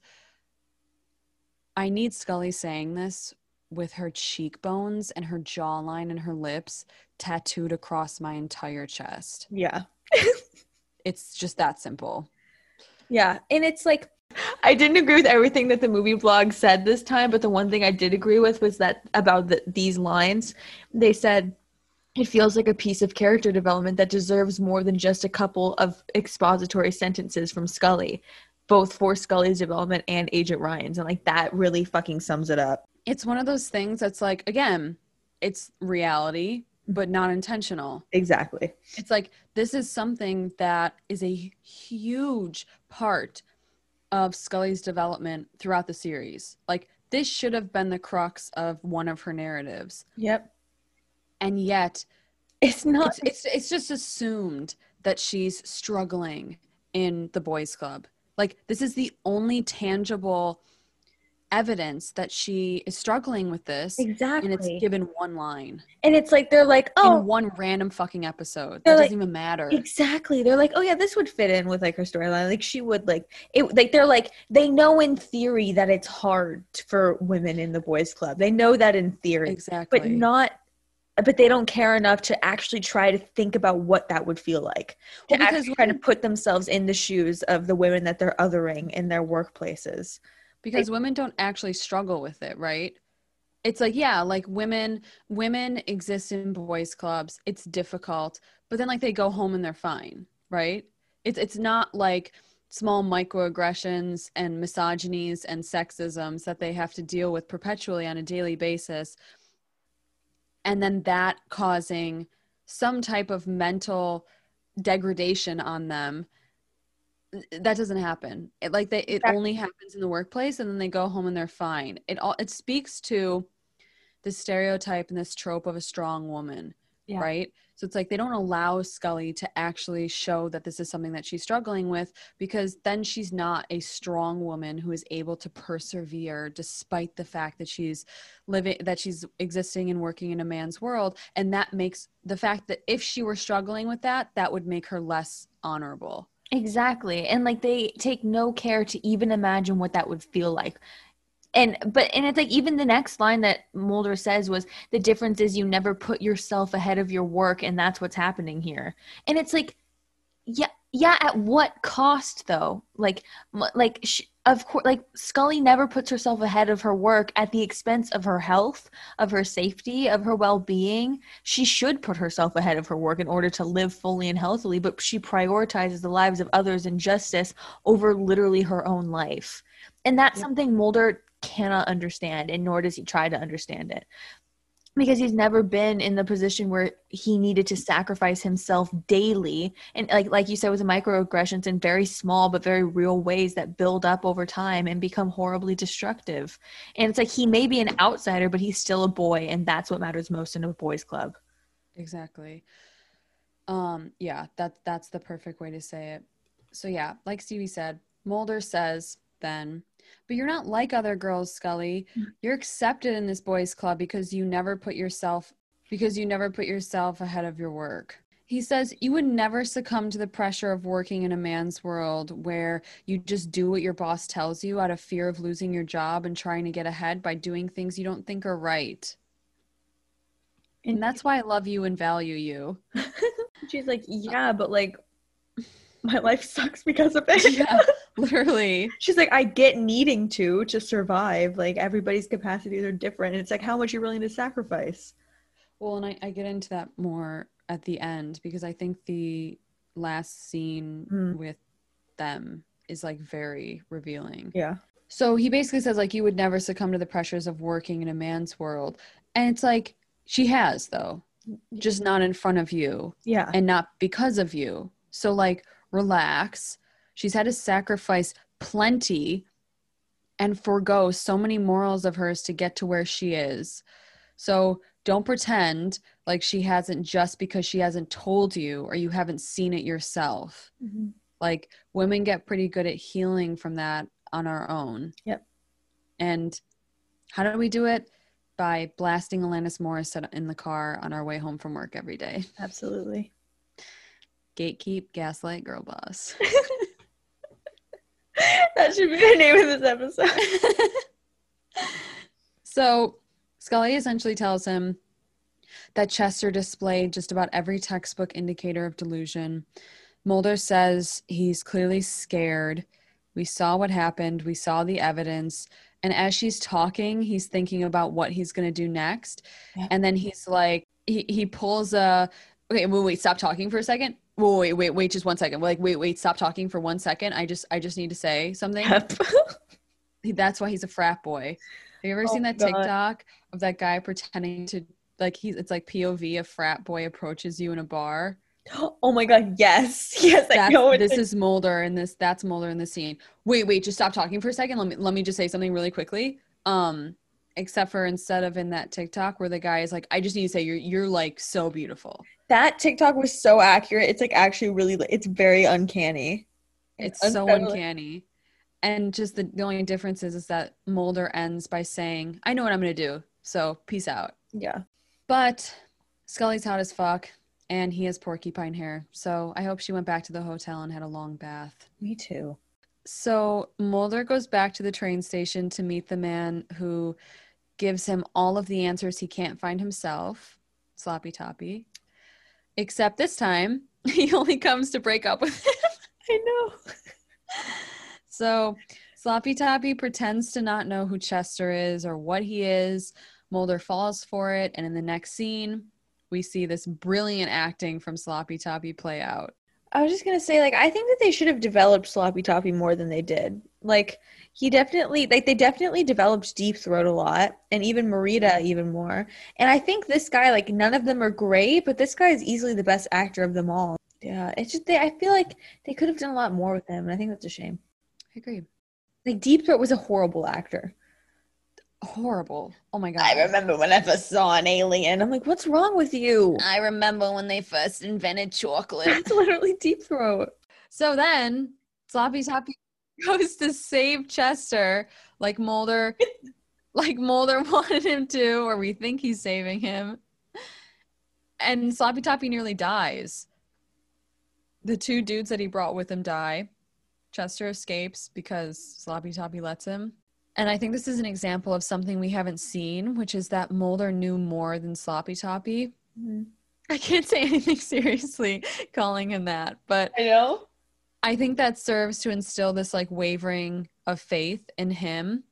S1: I need Scully saying this with her cheekbones and her jawline and her lips tattooed across my entire chest.
S2: Yeah.
S1: It's just that simple.
S2: Yeah. And it's like I didn't agree with everything that the movie blog said this time, but the one thing I did agree with was that about the, these lines, they said it feels like a piece of character development that deserves more than just a couple of expository sentences from Scully, both for Scully's development and Agent Ryan's. And like that really fucking sums it up.
S1: It's one of those things that's like, again, it's reality, but not intentional.
S2: Exactly.
S1: It's like this is something that is a huge part of Scully's development throughout the series. Like this should have been the crux of one of her narratives.
S2: Yep.
S1: And yet
S2: It's not
S1: it's, it's it's just assumed that she's struggling in the boys club. Like this is the only tangible evidence that she is struggling with this
S2: exactly.
S1: and it's given one line
S2: and it's like they're like, oh,
S1: in one random fucking episode. That
S2: They're
S1: doesn't even matter.
S2: Exactly. They're like, oh yeah, this would fit in with like her storyline. Like she would like it. Like they're like they know in theory that it's hard for women in the boys' club. They know that in theory,
S1: Exactly.
S2: but not. But they don't care enough to actually try to think about what that would feel like. To
S1: Well, because
S2: actually try to put themselves in the shoes of the women that they're othering in their workplaces.
S1: Because women don't actually struggle with it, right? It's like, yeah, like women women exist in boys clubs. It's difficult, but then like they go home and they're fine, right? It's it's not like small microaggressions and misogynies and sexisms that they have to deal with perpetually on a daily basis. And then that causing some type of mental degradation on them that doesn't happen. It like they it
S2: Exactly.
S1: only happens in the workplace and then they go home and they're fine. It all it speaks to the stereotype and this trope of a strong woman
S2: Yeah.
S1: right? So it's like they don't allow scully to actually show that this is something that she's struggling with because then she's not a strong woman who is able to persevere despite the fact that she's living that she's existing and working in a man's world. And that makes the fact that if she were struggling with that that would make her less honorable
S2: Exactly. And like they take no care to even imagine what that would feel like. And but and it's like even the next line that Mulder says was the difference is you never put yourself ahead of your work and that's what's happening here. And it's like yeah yeah at what cost though? Like like sh- of course like Scully never puts herself ahead of her work at the expense of her health, of her safety, of her well-being she should put herself ahead of her work in order to live fully and healthily, but she prioritizes the lives of others and justice over literally her own life. And that's
S1: Yep.
S2: something Mulder cannot understand, and nor does he try to understand it. Because he's never been in the position where he needed to sacrifice himself daily. And like like you said, with the microaggressions in very small but very real ways that build up over time and become horribly destructive. And it's like he may be an outsider, but he's still a boy, and that's what matters most in a boys' club.
S1: Exactly. Um, yeah, that that's the perfect way to say it. So yeah, like Stephee said, Mulder says then But you're not like other girls, Scully.
S2: Mm.
S1: You're accepted in this boys' club because you never put yourself because you never put yourself ahead of your work. He says you would never succumb to the pressure of working in a man's world where you just do what your boss tells you out of fear of losing your job and trying to get ahead by doing things you don't think are right. And that's why I love you and value you. (laughs)
S2: She's like, yeah, but like, my life sucks because of it. (laughs)
S1: yeah, (laughs) literally.
S2: She's like, I get needing to to survive. Like everybody's capacities are different. And it's like how much you're willing to sacrifice.
S1: Well, and I, I get into that more at the end because I think the last scene
S2: Mm.
S1: with them is like very revealing.
S2: Yeah.
S1: So he basically says like you would never succumb to the pressures of working in a man's world. And it's like she has though, just not in front of you
S2: Yeah.
S1: and not because of you. So like relax. She's had to sacrifice plenty and forego so many morals of hers to get to where she is. So don't pretend like she hasn't just because she hasn't told you or you haven't seen it yourself.
S2: Mhm.
S1: Like women get pretty good at healing from that on our own.
S2: Yep.
S1: And how do we do it? By blasting Alanis Morissette in the car on our way home from work every day.
S2: Absolutely.
S1: Gatekeep, gaslight, girl boss. (laughs)
S2: that should be the name of this episode. (laughs)
S1: so Scully essentially tells him that Chester displayed just about every textbook indicator of delusion. Mulder says he's clearly scared. We saw what happened, we saw the evidence. And as she's talking, he's thinking about what he's going to do next.
S2: Yeah.
S1: And then he's like, he, he pulls a, okay, wait, wait, stop talking for a second. Wait, wait, wait, wait, just one second. Like, wait, wait, stop talking for one second. I just, I just need to say something. (laughs) That's why he's a frat boy. Have you ever
S2: Oh
S1: seen that
S2: God.
S1: TikTok of that guy pretending to like he's it's like POV a frat boy approaches you in a bar? (gasps)
S2: oh my god, yes. (laughs) Yes, I know
S1: this is Mulder and this that's Mulder in the scene. Wait, wait, just stop talking for a second. Let me let me just say something really quickly. Um, except for instead of in that TikTok where the guy is like, I just need to say you're you're like so beautiful.
S2: that TikTok was so accurate. It's like actually really it's very uncanny.
S1: It's so uncanny. And just the, the only difference is, is that Mulder ends by saying, I know what I'm gonna do. So peace out.
S2: Yeah.
S1: But Scully's hot as fuck, and he has porcupine hair. So I hope she went back to the hotel and had a long bath.
S2: Me too.
S1: So Mulder goes back to the train station to meet the man who gives him all of the answers he can't find himself, Sloppy Toppy. Except this time, (laughs) he only comes to break up with him. (laughs)
S2: I know. (laughs)
S1: So Sloppy Toppy pretends to not know who Chester is or what he is. Mulder falls for it, and in the next scene, we see this brilliant acting from Sloppy Toppy play out.
S2: I was just gonna say, like, I think that they should have developed Sloppy Toppy more than they did. Like, he definitely, like, they definitely developed Deep Throat a lot, and even Marita even more. And I think this guy, like, none of them are great, but this guy is easily the best actor of them all. Yeah, it's just they. I feel like they could have done a lot more with him, and I think that's a shame.
S1: I agree.
S2: Like, Deep Throat was a horrible actor.
S1: Horrible. Oh my god.
S2: I remember when I first saw an alien. I'm like, what's wrong with you?
S1: I remember when they first invented chocolate.
S2: It's (laughs) literally Deep Throat.
S1: so then Sloppy Toppy (laughs) goes to save Chester like Mulder (laughs) like Mulder wanted him to, or we think he's saving him. And Sloppy Toppy nearly dies. The two dudes that he brought with him die. Chester escapes because Sloppy Toppy lets him. And I think this is an example of something we haven't seen, which is that Mulder knew more than Sloppy Toppy. I can't say anything seriously calling him that, but
S2: I know.
S1: I think that serves to instill this like wavering of faith in him,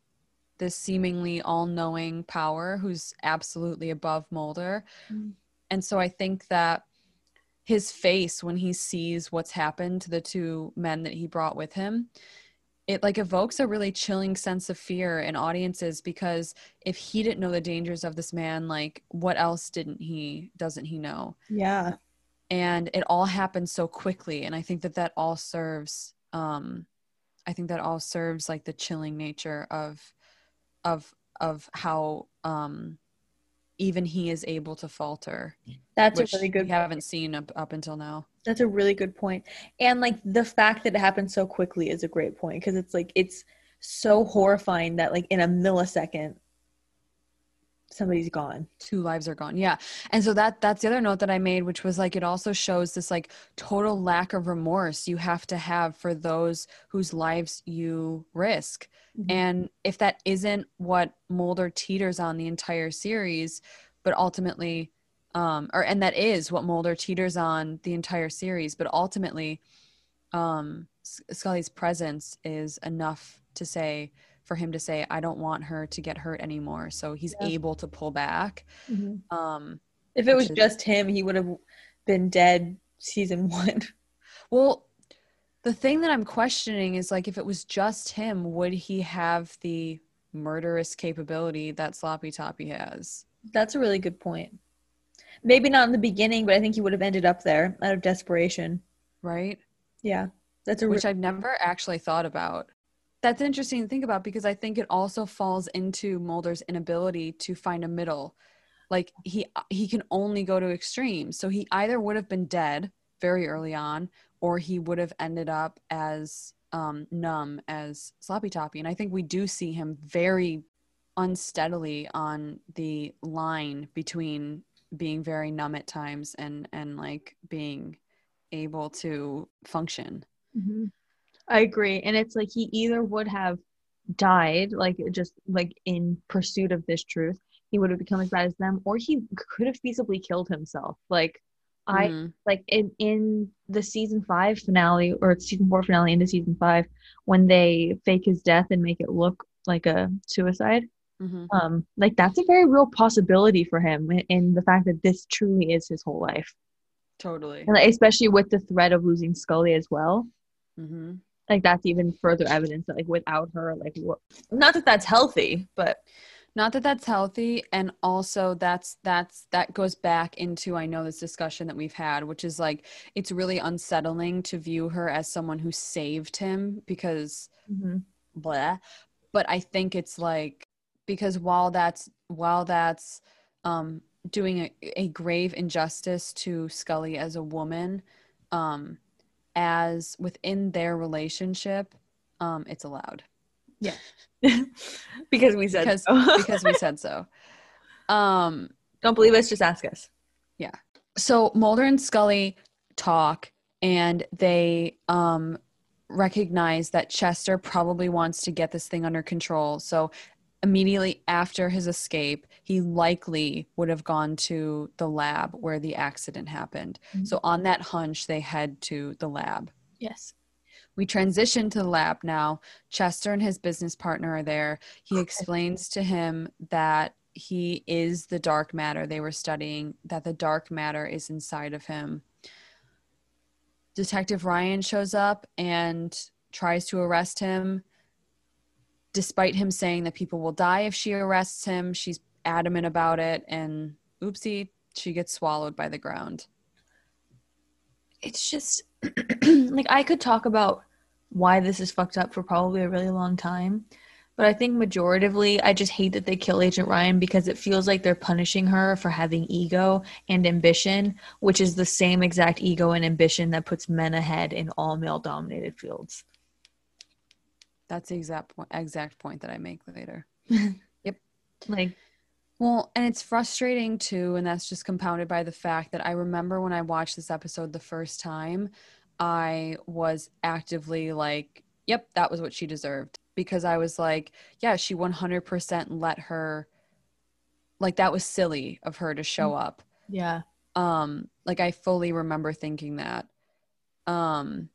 S1: this seemingly all knowing power who's absolutely above Mulder.
S2: Mm.
S1: And so I think that his face when he sees what's happened to the two men that he brought with him, it like evokes a really chilling sense of fear in audiences because if he didn't know the dangers of this man, like what else didn't he, doesn't he know?
S2: Yeah.
S1: and it all happened so quickly and i think that that all serves um i think that all serves like the chilling nature of of of how um even he is able to falter
S2: That's a really good
S1: we haven't seen up, up until now
S2: That's a really good point. And like the fact that it happened so quickly is a great point because it's like it's so horrifying that like in a millisecond somebody's gone.
S1: two lives are gone yeah and so that that's the other note that i made which was like it also shows this like total lack of remorse you have to have for those whose lives you risk
S2: Mm-hmm.
S1: and if that isn't what mulder teeters on the entire series but ultimately um or and that is what mulder teeters on the entire series but ultimately um scully's presence is enough to say for him to say i don't want her to get hurt anymore so he's
S2: Yeah.
S1: able to pull back um
S2: If it was
S1: is-
S2: just him, he would have been dead season (laughs) one.
S1: well the thing that i'm questioning is like if it was just him would he have the murderous capability that sloppy toppy has
S2: That's a really good point. Maybe not in the beginning, but I think he would have ended up there out of desperation.
S1: right
S2: Yeah, that's a
S1: which
S2: re-
S1: I've never actually thought about. That's interesting to think about because I think it also falls into Mulder's inability to find a middle. Like he he can only go to extremes. So he either would have been dead very early on or he would have ended up as um, numb as Sloppy Toppy. And I think we do see him very unsteadily on the line between being very numb at times and and like being able to function.
S3: Mhm. I agree. And it's like he either would have died, like just like in pursuit of this truth, he would have become as bad as them, or he could have feasibly killed himself. Like I
S1: Mhm.
S3: like in in the season five finale or season four finale into season five, when they fake his death and make it look like a suicide.
S1: Mhm.
S3: Um, like that's a very real possibility for him in, the fact that this truly is his whole life.
S1: Totally.
S3: And like, especially with the threat of losing Scully as well.
S1: hmm
S3: like that's even further evidence that like without her like what
S2: not that that's healthy, but
S1: Not that that's healthy, and also that's that's that goes back into I know this discussion that we've had, which is like it's really unsettling to view her as someone who saved him because blah. But I think it's like because while that's while that's um, doing a, a grave injustice to Scully as a woman, um, as within their relationship, um, it's allowed.
S2: Yeah, (laughs) because we said
S1: because
S2: so. (laughs)
S1: because we said so. Um,
S2: don't believe us, just ask us. Yeah.
S1: So Mulder and Scully talk, and they um recognize that Chester probably wants to get this thing under control. So immediately after his escape, he likely would have gone to the lab where the accident happened.
S2: Mhm.
S1: So on that hunch, they head to the lab.
S2: Yes.
S1: We transition to the lab now. Chester and his business partner are there. He explains to him that he is the dark matter they were studying, that the dark matter is inside of him. Detective Ryan shows up and tries to arrest him. Despite him saying that people will die if she arrests him, she's adamant about it. And oopsie, she gets swallowed by the ground.
S2: It's just (clears throat) like I could talk about why this is fucked up for probably a really long time. But I think majoritively, I just hate that they kill Agent Ryan because it feels like they're punishing her for having ego and ambition, which is the same exact ego and ambition that puts men ahead in all male dominated fields.
S1: That's the exact point, exact point that I make later. (laughs) Yep.
S2: Like,
S1: Well, and it's frustrating too, and that's just compounded by the fact that I remember when I watched this episode the first time, I was actively like, yep, that was what she deserved. Because I was like, yeah, she 100% let her, like, that was silly of her to show up.
S2: yeah.
S1: Um, like, I fully remember thinking that. Um,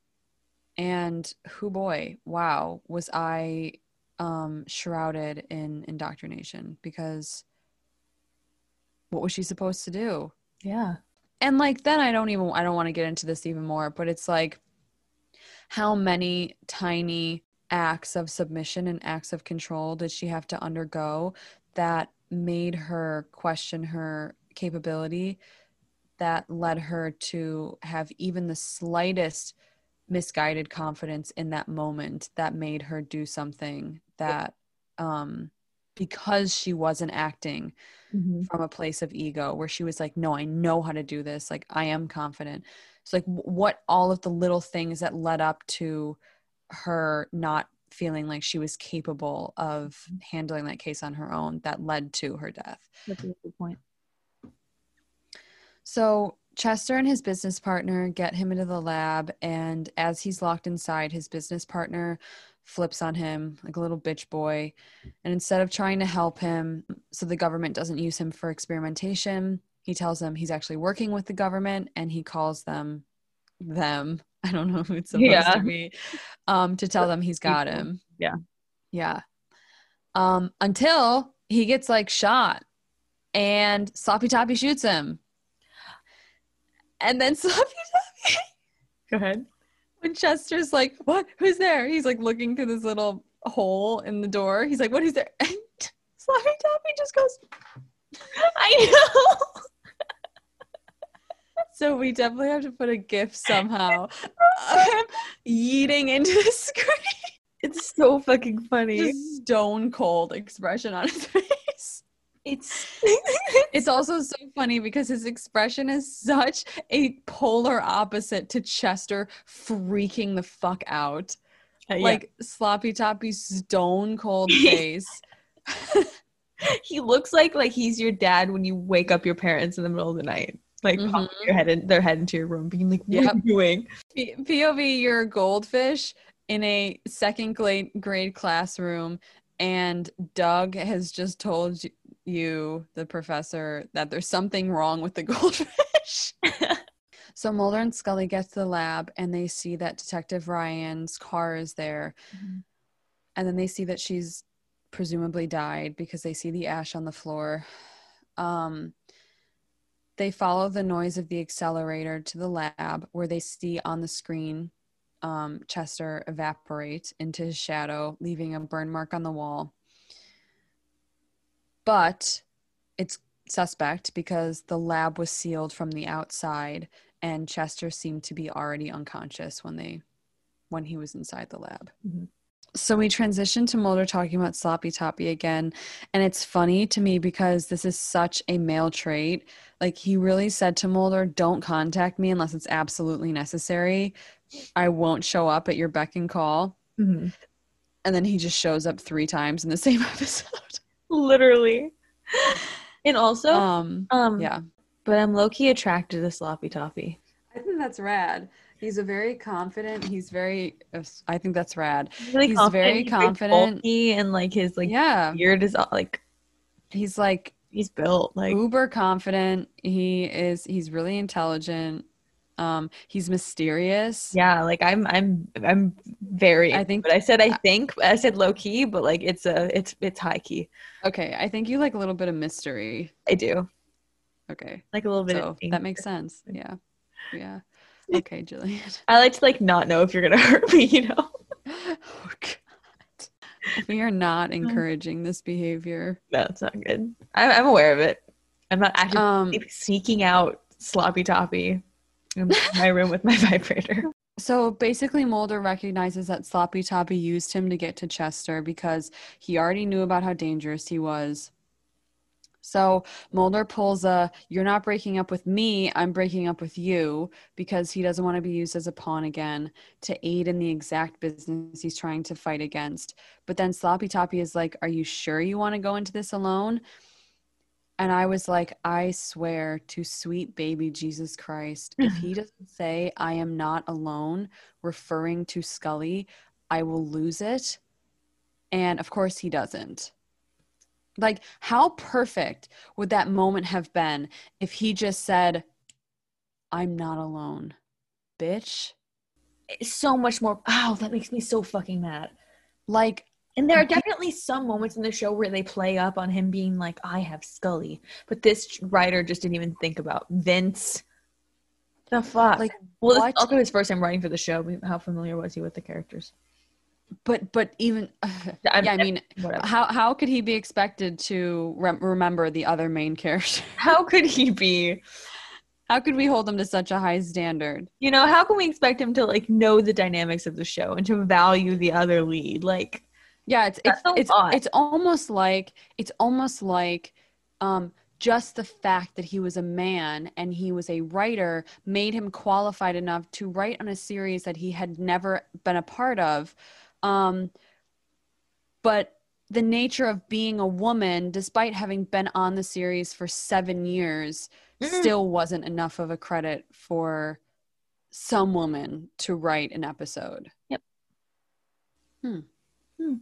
S1: and who boy, wow, was I um shrouded in indoctrination because what was she supposed to do
S2: Yeah.
S1: and like then i don't even i don't want to get into this even more but it's like how many tiny acts of submission and acts of control did she have to undergo that made her question her capability that led her to have even the slightest misguided confidence in that moment that made her do something that um because she wasn't acting from a place of ego where she was like no i know how to do this. Like i am confident. It's like what all of the little things that led up to her not feeling like she was capable of handling that case on her own that led to her death.
S3: That's a good point.
S1: So Chester and his business partner get him into the lab, and as he's locked inside, his business partner flips on him like a little bitch boy. And instead of trying to help him so the government doesn't use him for experimentation, he tells them he's actually working with the government and he calls them them. (laughs) I don't know who it's supposed
S3: Yeah.
S1: to be. Um, to tell them he's got him. (laughs)
S3: Yeah.
S1: Yeah. Um, until he gets like shot and Sloppy Toppy shoots him. And then (laughs) Sloppy Toppy
S3: Go ahead.
S1: when Chester's like, "What? Who's there?" He's like looking through this little hole in the door. He's like, "What is there?" (laughs) And Sloppy Toppy just goes. (laughs)
S3: I know.
S1: So we definitely have to put a gif somehow of him yeeting into the screen.
S2: It's so fucking funny.
S1: Just stone cold expression on his face.
S2: It's (laughs)
S1: It's also so funny because his expression is such a polar opposite to Chester freaking the fuck out.
S2: like
S1: Like sloppy toppy stone cold (laughs) face.
S2: he looks like like he's your dad when you wake up your parents in the middle of the night. Like
S1: Mhm.
S2: popping your head in, their head into your room, being like, "What
S1: Yep.
S2: are you doing?"
S1: P- POV, you're a goldfish in a second grade grade classroom, and Doug has just told y- you, the professor, that there's something wrong with the (laughs) goldfish. (laughs) so Mulder and Scully get to the lab, and they see that Detective Ryan's car is there,
S2: Mhm.
S1: and then they see that she's presumably died because they see the ash on the floor. Um, they follow the noise of the accelerator to the lab where they see on the screen um, Chester evaporate into his shadow, leaving a burn mark on the wall. But it's suspect because the lab was sealed from the outside and Chester seemed to be already unconscious when they when he was inside the lab.
S2: Mhm.
S1: So we transition to Mulder talking about sloppy toppy again. And it's funny to me because this is such a male trait. Like he really said to Mulder, don't contact me unless it's absolutely necessary. I won't show up at your beck and call.
S2: Mhm.
S1: And then he just shows up three times in the same (laughs) episode.
S2: Literally. And also,
S1: um
S2: um,
S1: yeah.
S2: but I'm low key attracted to Sloppy Toppy.
S1: I think that's rad. He's a very confident, he's very I think that's rad.
S2: He's really
S1: He's
S2: confident.
S1: very
S2: he's
S1: confident.
S2: bulky and like his like
S1: yeah.
S2: beard is all, like
S1: He's like
S2: he's built like
S1: uber confident. He is he's really intelligent. Um he's mysterious.
S2: yeah like i'm i'm i'm very
S1: I think-
S2: think but i said i think i said low key but like it's a it's it's high key
S1: Okay, I think you like a little bit of mystery.
S2: i do
S1: Okay.
S2: like a little bit
S1: So that makes sense. Yeah. Yeah. (laughs) Okay, Gillian.
S2: i like to like not know if you're gonna (laughs) hurt me you know (laughs)
S1: oh god. We are not encouraging this behavior.
S2: no it's not good I'm, i'm aware of it i'm not actively
S1: Um
S2: sneaking out sloppy toppy in my room with my (laughs) vibrator
S1: So basically, Mulder recognizes that Sloppy Toppy used him to get to Chester because he already knew about how dangerous he was. So Mulder pulls a, You're not breaking up with me, I'm breaking up with you, because he doesn't want to be used as a pawn again to aid in the exact business he's trying to fight against. But then Sloppy Toppy is like, Are you sure you want to go into this alone? And I was like, I swear to sweet baby Jesus Christ, if he (laughs) doesn't say, I am not alone, referring to Scully, I will lose it. And of course, he doesn't. Like, how perfect would that moment have been if he just said, I'm not alone, bitch?
S2: it's so much more wow that makes me so fucking mad
S1: Like,
S2: And there are definitely some moments in the show where they play up on him being like, I have Scully. But this writer just didn't even think about Vince. The fuck?
S1: like,
S2: well, is also his first time writing for the show. How familiar was he with the characters?
S1: but, but even, (sighs)
S2: I'm-
S1: yeah, I mean,
S2: Whatever.
S1: how, how could he be expected to rem- remember the other main character? (laughs)
S2: How could he be?
S1: How could we hold him to such a high standard?
S2: You know, how can we expect him to like know the dynamics of the show and to value the other lead? Like,
S1: Yeah, it's it's it's it's almost like it's almost like um just the fact that he was a man and he was a writer made him qualified enough to write on a series that he had never been a part of um but the nature of being a woman, despite having been on the series for seven years,
S2: Mm.
S1: still wasn't enough of a credit for some woman to write an episode.
S3: Yep.
S1: Hmm.
S2: Hmm.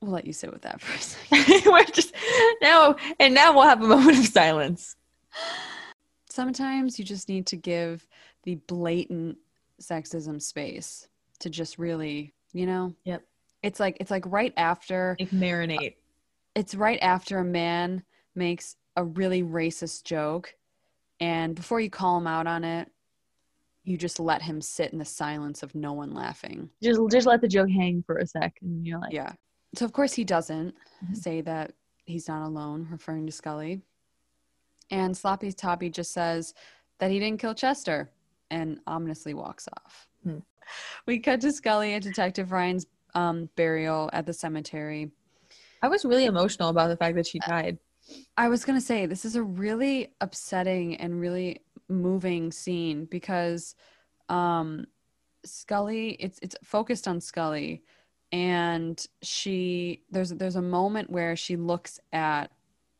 S1: We'll let you sit with that for a second. (laughs)
S2: We're just now, and now we'll have a moment of silence.
S1: Sometimes you just need to give the blatant sexism space to just really, you know?
S2: Yep.
S1: It's like it's like right after uh,
S2: Like marinate.
S1: it's right after a man makes a really racist joke and before you call him out on it you just let him sit in the silence of no one laughing
S3: Just just let the joke hang for a sec, and you're like,
S1: yeah so of course he doesn't
S2: Mhm.
S1: say that he's not alone referring to scully and sloppy toppy just says that he didn't kill chester and ominously walks off
S2: Hmm.
S1: we cut to scully and detective ryan's um, burial at the cemetery
S2: I was really emotional about the fact that she died.
S1: I was going to say this is a really upsetting and really moving scene because um Scully it's it's focused on Scully and she there's there's a moment where she looks at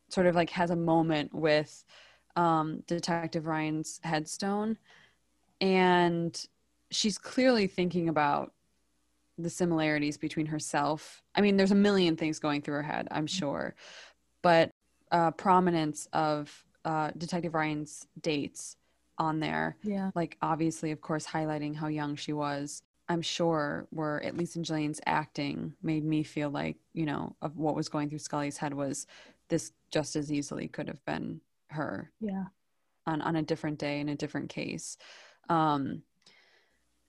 S1: sort of like has a moment with um Detective Ryan's headstone and she's clearly thinking about the similarities between herself. I mean there's a million things going through her head, I'm sure. But uh, prominence of uh, Detective Ryan's dates on there,
S2: Yeah.
S1: like obviously, of course, highlighting how young she was. I'm sure were at least in Gillian's acting made me feel like you know of what was going through Scully's head was this just as easily could have been her
S3: yeah,
S1: on on a different day in a different case. Um,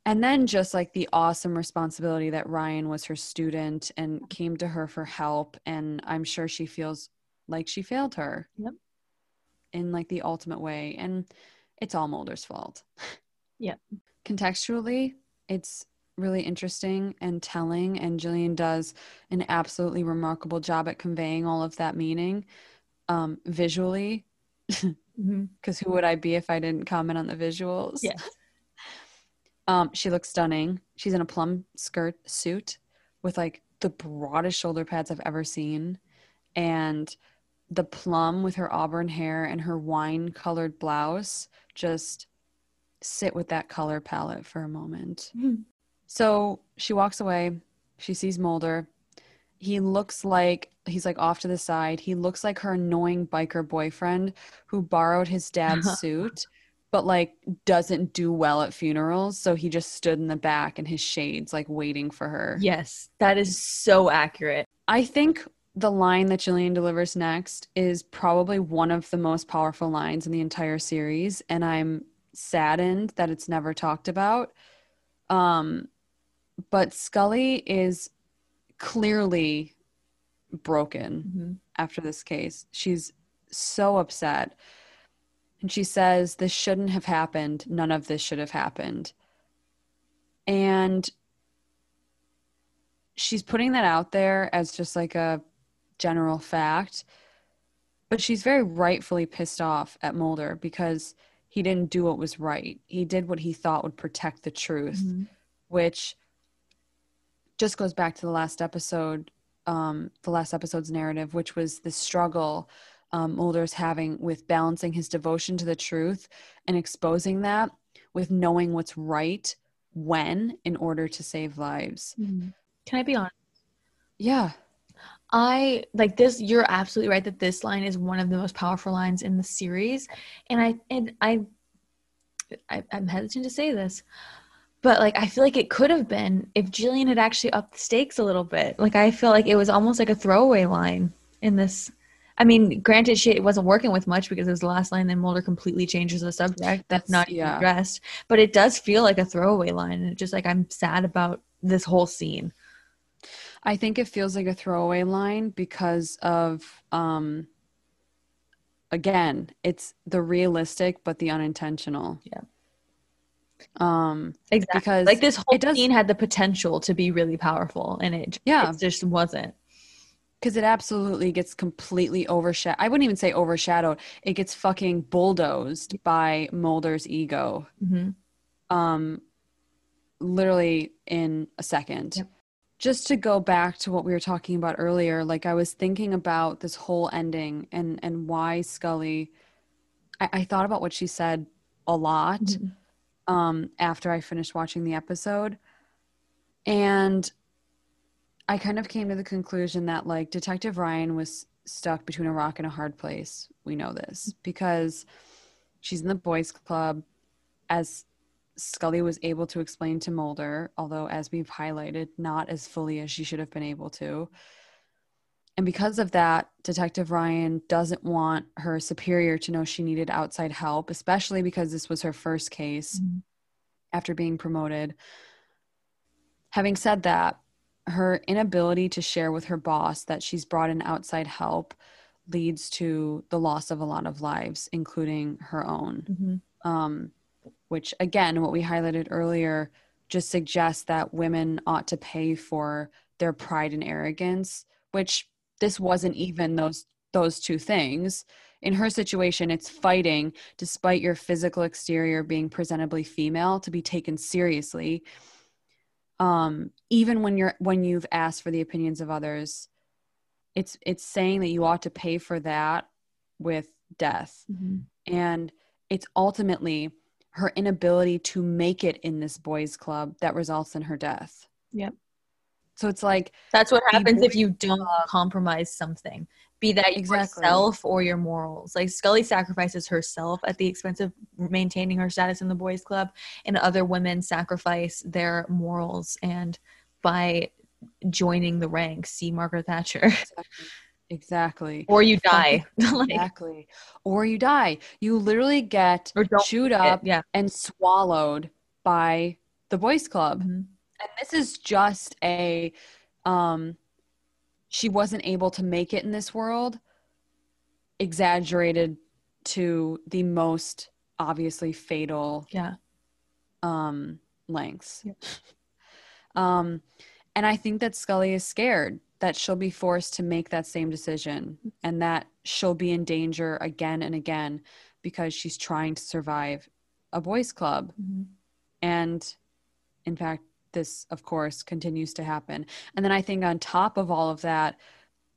S1: and then just like the awesome responsibility that Ryan was her student and came to her for help, and I'm sure she feels like she failed her.
S3: Yep.
S1: In like the ultimate way, and it's all Mulder's fault. (laughs)
S3: Yep.
S1: Contextually, it's really interesting and telling, and Gillian does an absolutely remarkable job at conveying all of that meaning um, visually (laughs)
S2: Mm-hmm.
S1: because who would I be if I didn't comment on the visuals?
S2: Yes. (laughs)
S1: um, she looks stunning. She's in a plum skirt suit with like the broadest shoulder pads I've ever seen, and the plum with her auburn hair and her wine colored blouse just sit with that color palette for a moment.
S2: Mhm.
S1: So she walks away. She sees Mulder. He looks like he's like off to the side. He looks like her annoying biker boyfriend who borrowed his dad's (laughs) suit, but like doesn't do well at funerals. So he just stood in the back in his shades, like waiting for her.
S2: Yes, that is so accurate.
S1: I think the line that Gillian delivers next is probably one of the most powerful lines in the entire series, and I'm saddened that it's never talked about. Um, but Scully is clearly broken
S2: Mm-hmm.
S1: after this case. She's so upset. And she says, This shouldn't have happened. None of this should have happened. And she's putting that out there as just like a general fact. But she's very rightfully pissed off at Mulder because he didn't do what was right. He did what he thought would protect the truth
S2: Mm-hmm.
S1: which just goes back to the last episode, um, the last episode's narrative, which was the struggle um, Mulder's having with balancing his devotion to the truth and exposing that with knowing what's right when in order to save lives.
S2: Can I be honest?
S1: Yeah.
S2: I like this. You're absolutely right that this line is one of the most powerful lines in the series, and I and I, I I'm hesitant to say this, but like I feel like it could have been if Gillian had actually upped the stakes a little bit. Like I feel like it was almost like a throwaway line in this. I mean, granted, she it wasn't working with much because it was the last line. Then Mulder completely changes the subject. That's not
S1: yeah.
S2: addressed, but it does feel like a throwaway line, and just like I'm sad about this whole scene.
S1: I think it feels like a throwaway line because of um again, it's the realistic but the unintentional.
S2: Yeah.
S1: Um
S2: Exactly.
S1: because
S2: like this whole
S1: does-
S2: scene had the potential to be really powerful and it,
S1: Yeah.
S2: it just wasn't
S1: because it absolutely gets completely overshadowed. I wouldn't even say overshadowed. It gets fucking bulldozed by Mulder's ego.
S2: Mhm.
S1: Um, literally in a second.
S2: Yep.
S1: Just to go back to what we were talking about earlier, like I was thinking about this whole ending and and why Scully. I, I thought about what she said a lot
S2: Mhm.
S1: um, after I finished watching the episode, and I kind of came to the conclusion that like Detective Ryan was stuck between a rock and a hard place. We know this because she's in the boys' club, as Scully was able to explain to Mulder, although as we've highlighted, not as fully as she should have been able to. And because of that, Detective Ryan doesn't want her superior to know she needed outside help, especially because this was her first case
S2: Mhm.
S1: after being promoted. Having said that, her inability to share with her boss that she's brought in outside help leads to the loss of a lot of lives, including her own
S2: Mhm.
S1: um, which again what we highlighted earlier just suggests that women ought to pay for their pride and arrogance which this wasn't even those those two things. In her situation it's fighting despite your physical exterior being presentably female to be taken seriously. Um even when you're when you've asked for the opinions of others it's it's saying that you ought to pay for that with death.
S2: Mhm.
S1: and it's ultimately her inability to make it in this boys club that results in her death
S2: Yep.
S1: so it's like
S2: That's what happens if you don't compromise something, be that
S1: Exactly.
S2: yourself or your morals. Like Scully sacrifices herself at the expense of maintaining her status in the boys' club, and other women sacrifice their morals and by joining the ranks. See Margaret Thatcher,
S1: exactly
S2: or you die. (laughs)
S1: exactly or you die you literally get chewed up
S2: yeah.
S1: and swallowed by the boys club
S2: Mhm.
S1: and this is just a um she wasn't able to make it in this world exaggerated to the most obviously fatal
S2: Yeah.
S1: um lengths
S2: Yep.
S1: um and i think that scully is scared that she'll be forced to make that same decision and that she'll be in danger again and again because she's trying to survive a boys club
S2: Mhm.
S1: and in fact, this, of course, continues to happen. And then I think on top of all of that,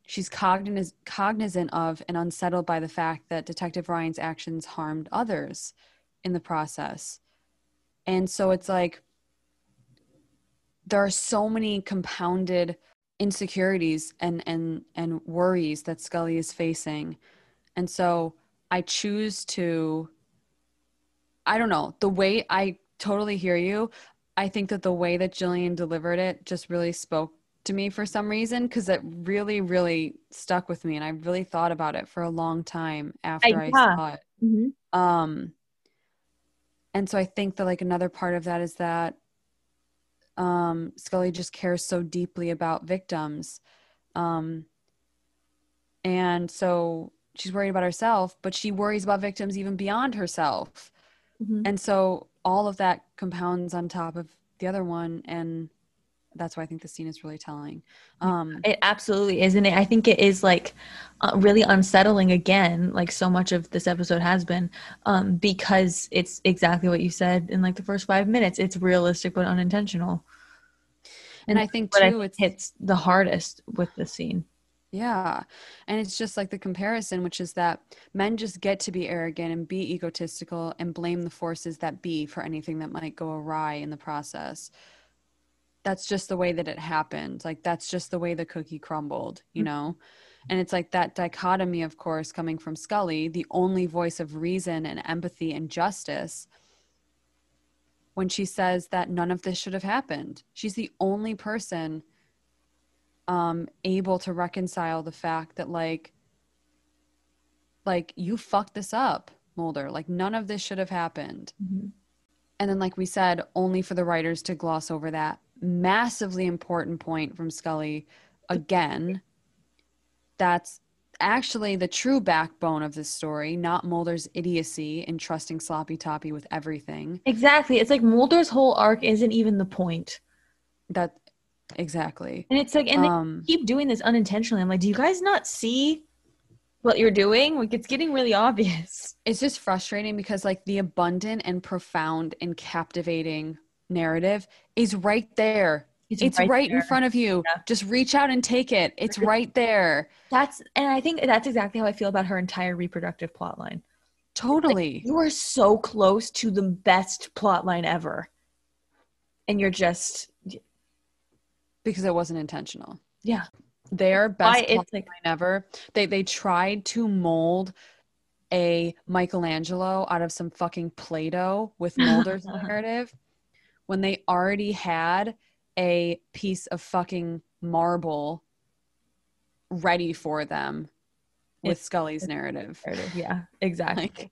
S1: she's cogniz- cognizant of and unsettled by the fact that Detective Ryan's actions harmed others in the process. And so it's like there are so many compounded insecurities and and and worries that Scully is facing. And so I choose to I don't know, the way I totally hear you. I think that the way that Gillian delivered it just really spoke to me for some reason because it really, really stuck with me, and I really thought about it for a long time after I,
S2: yeah.
S1: saw it.
S2: Mhm.
S1: Um, and so I think that like another part of that is that um, Scully just cares so deeply about victims, um, and so she's worried about herself, but she worries about victims even beyond herself
S2: Mhm.
S1: and so all of that compounds on top of the other one and that's why i think the scene is really telling um
S2: It absolutely is, and I think it is like uh, really unsettling again, like so much of this episode has been, um, because it's exactly what you said in like the first five minutes. It's realistic but unintentional.
S1: and i think too it's
S2: hits the hardest with the scene.
S1: yeah and it's just like the comparison which is that men just get to be arrogant and be egotistical and blame the forces that be for anything that might go awry in the process that's just the way that it happened. Like that's just the way the cookie crumbled you
S2: Mhm.
S1: know? And it's like that dichotomy of course coming from scully the only voice of reason and empathy and justice when she says that none of this should have happened. She's the only person um able to reconcile the fact that like like you fucked this up mulder. Like none of this should have happened. And then, like we said, only for the writers to gloss over that massively important point from Scully again. That's actually the true backbone of this story, not Mulder's idiocy in trusting Sloppy Toppy with everything.
S2: Exactly. It's like Mulder's whole arc isn't even the point,
S1: That exactly.
S2: and it's like, and
S1: Um,
S2: they keep doing this unintentionally. I'm like, do you guys not see what you're doing? Like, it's getting really obvious.
S1: it's just frustrating because like the abundant and profound and captivating narrative is right there. It's, right, in front of you.
S2: Yeah.
S1: Just reach out and take it. It's right there.
S2: That's and I think that's exactly how I feel about her entire reproductive plot line.
S1: Totally.
S2: You are so close to the best plot line ever. And you're just
S1: because it wasn't intentional.
S2: yeah.
S1: Their best
S2: it's
S1: plot
S2: like
S1: line ever. They they tried to mold a Michelangelo out of some fucking Play-Doh with (laughs) Mulder's narrative when they already had a piece of fucking marble ready for them with
S2: It's-
S1: Scully's narrative.
S2: yeah, (laughs) exactly.
S1: Like,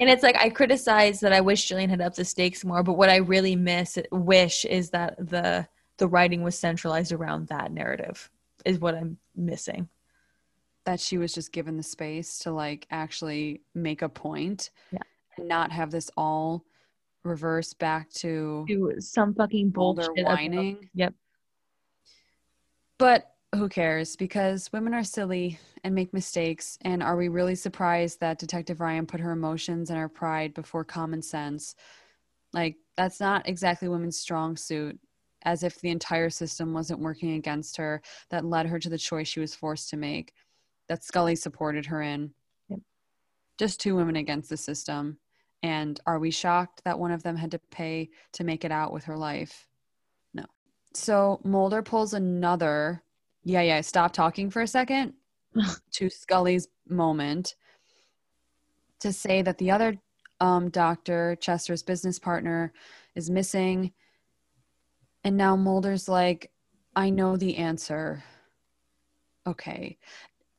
S2: And it's like I criticize that I wish Gillian had upped the stakes more, but what I really miss wish is that the the writing was centralized around that narrative is what I'm missing.
S1: that she was just given the space to like actually make a point
S2: Yeah.
S1: and not have this all reverse back to
S3: some fucking bullshit. about- Yep.
S1: But who cares? Because women are silly and make mistakes. And are we really surprised that Detective Ryan put her emotions and her pride before common sense? Like, that's not exactly women's strong suit, as if the entire system wasn't working against her that led her to the choice she was forced to make, that Scully supported her in.
S3: Yep.
S1: Just two women against the system. And are we shocked that one of them had to pay to make it out with her life? No. So Mulder pulls another, yeah, yeah, stop talking for a second (laughs) to Scully's moment to say that the other um, doctor, Chester's business partner, is missing. And now Mulder's like, I know the answer. Okay.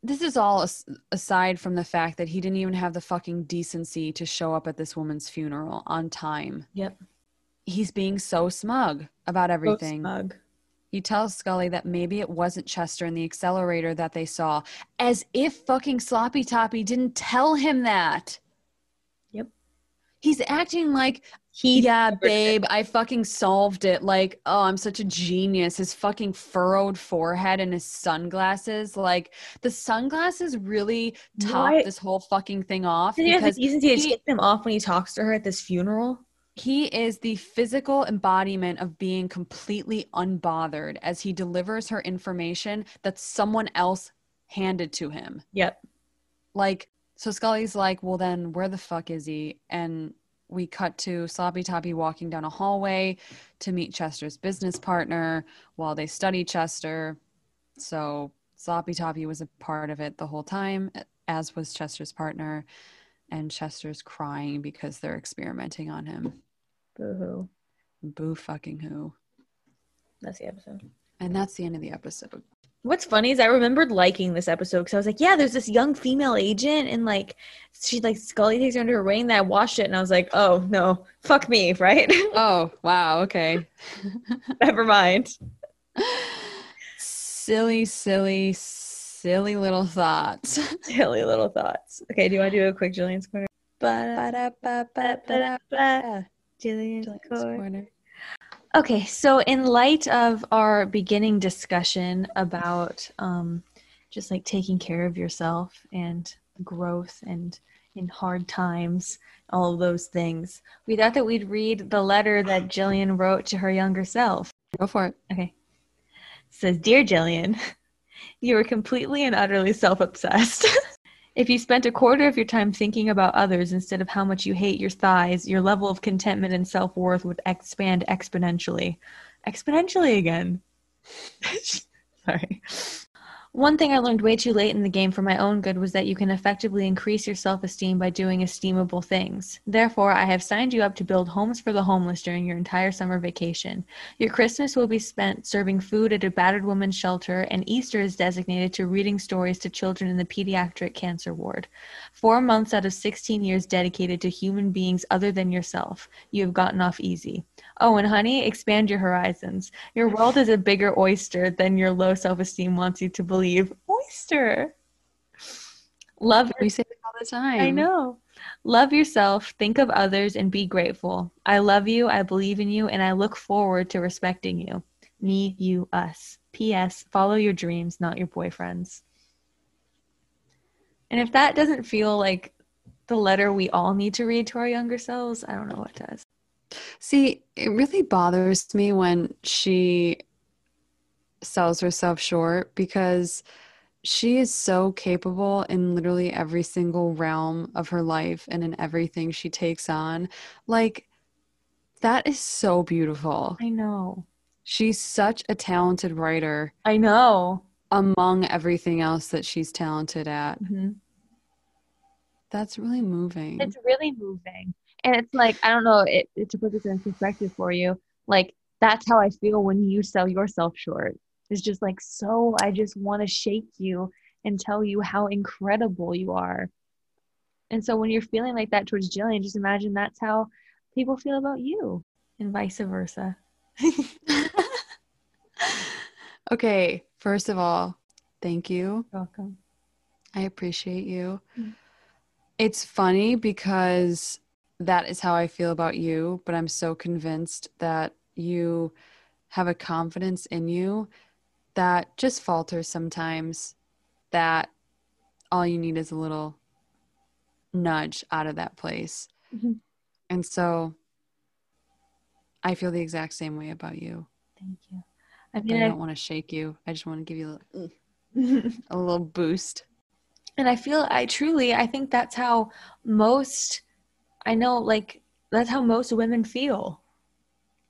S1: This is all aside from the fact that he didn't even have the fucking decency to show up at this woman's funeral on time.
S2: Yep.
S1: He's being so smug about everything.
S2: Smug.
S1: He tells Scully that maybe it wasn't Chester in the accelerator that they saw, as if fucking Sloppy Toppy didn't tell him that. He's acting like,
S2: He
S1: yeah, babe, I fucking solved it. Like, oh, I'm such a genius. His fucking furrowed forehead and his sunglasses. Like, the sunglasses really top
S2: Why-
S1: this whole fucking thing off
S2: Did he
S1: because
S2: to
S1: he-
S2: take them off when he talks to her at this funeral?
S1: he is the physical embodiment of being completely unbothered as he delivers her information that someone else handed to him.
S2: Yep.
S1: Like, so Scully's like, well, then where the fuck is he? And we cut to Sloppy Toppy walking down a hallway to meet Chester's business partner while they study Chester. So Sloppy Toppy was a part of it the whole time, as was Chester's partner. And Chester's crying because they're experimenting on him.
S2: Boo-hoo.
S1: Boo fucking who.
S2: That's the episode.
S1: And that's the end of the episode.
S2: What's funny is I remembered liking this episode because I was like, yeah, there's this young female agent, and like she like Scully takes her under her wing. Then I watched it and I was like, oh no, fuck me, (laughs) right?
S1: Oh, wow. Okay. (laughs)
S2: Never mind.
S1: silly, silly, silly little thoughts. (laughs)
S2: Silly little thoughts. Okay, do you want to do a quick Gillian's corner? Ba-da-ba-ba-ba-ba-ba. Gillian's corner. Okay, so in light of our beginning discussion about um, just like taking care of yourself and growth and in hard times, all those things, we thought that we'd read the letter that Gillian wrote to her younger self.
S1: Go for it.
S2: Okay. It says, Dear Gillian, (laughs) you are completely and utterly self obsessed. (laughs) if you spent a quarter of your time thinking about others instead of how much you hate your thighs, your level of contentment and self worth would expand exponentially. Exponentially again. (laughs) Sorry. One thing I learned way too late in the game for my own good was that you can effectively increase your self esteem by doing esteemable things. Therefore, I have signed you up to build homes for the homeless during your entire summer vacation. Your Christmas will be spent serving food at a battered woman's shelter, and Easter is designated to reading stories to children in the pediatric cancer ward. Four months out of 16 years dedicated to human beings other than yourself. You have gotten off easy. Oh, and honey, expand your horizons. Your world is a bigger oyster than your low self esteem wants you to believe. Oyster. Love
S1: We say it all the time.
S2: I know. Love yourself, think of others, and be grateful. I love you, I believe in you, and I look forward to respecting you. Me, you, us. P.S. Follow your dreams, not your boyfriends. And if that doesn't feel like the letter we all need to read to our younger selves, I don't know what does.
S1: See, it really bothers me when she sells herself short because she is so capable in literally every single realm of her life and in everything she takes on. Like, that is so beautiful.
S2: I know.
S1: She's such a talented writer
S2: I know.
S1: among everything else that she's talented at.
S2: Mhm.
S1: That's really moving.
S3: It's really moving. And it's like, I don't know, it, it- to put this in perspective for you, like that's how I feel when you sell yourself short. It's just like, so I just want to shake you and tell you how incredible you are. And so when you're feeling like that towards Gillian, just imagine that's how people feel about you.
S2: And vice versa. (laughs)
S1: okay, first of all, thank you.
S2: Welcome.
S1: I appreciate you.
S2: Mm.
S1: It's funny because that is how I feel about you, but I'm so convinced that you have a confidence in you that just falters sometimes, that all you need is a little nudge out of that place.
S2: Mm-hmm.
S3: Mhm.
S1: And so I feel the exact same way about you.
S2: Thank you. I mean,
S1: I
S2: I
S1: don't want to shake you. I just want to give you a little, mm, a little boost.
S2: and I feel I truly I think that's how most I know like that's how most women feel.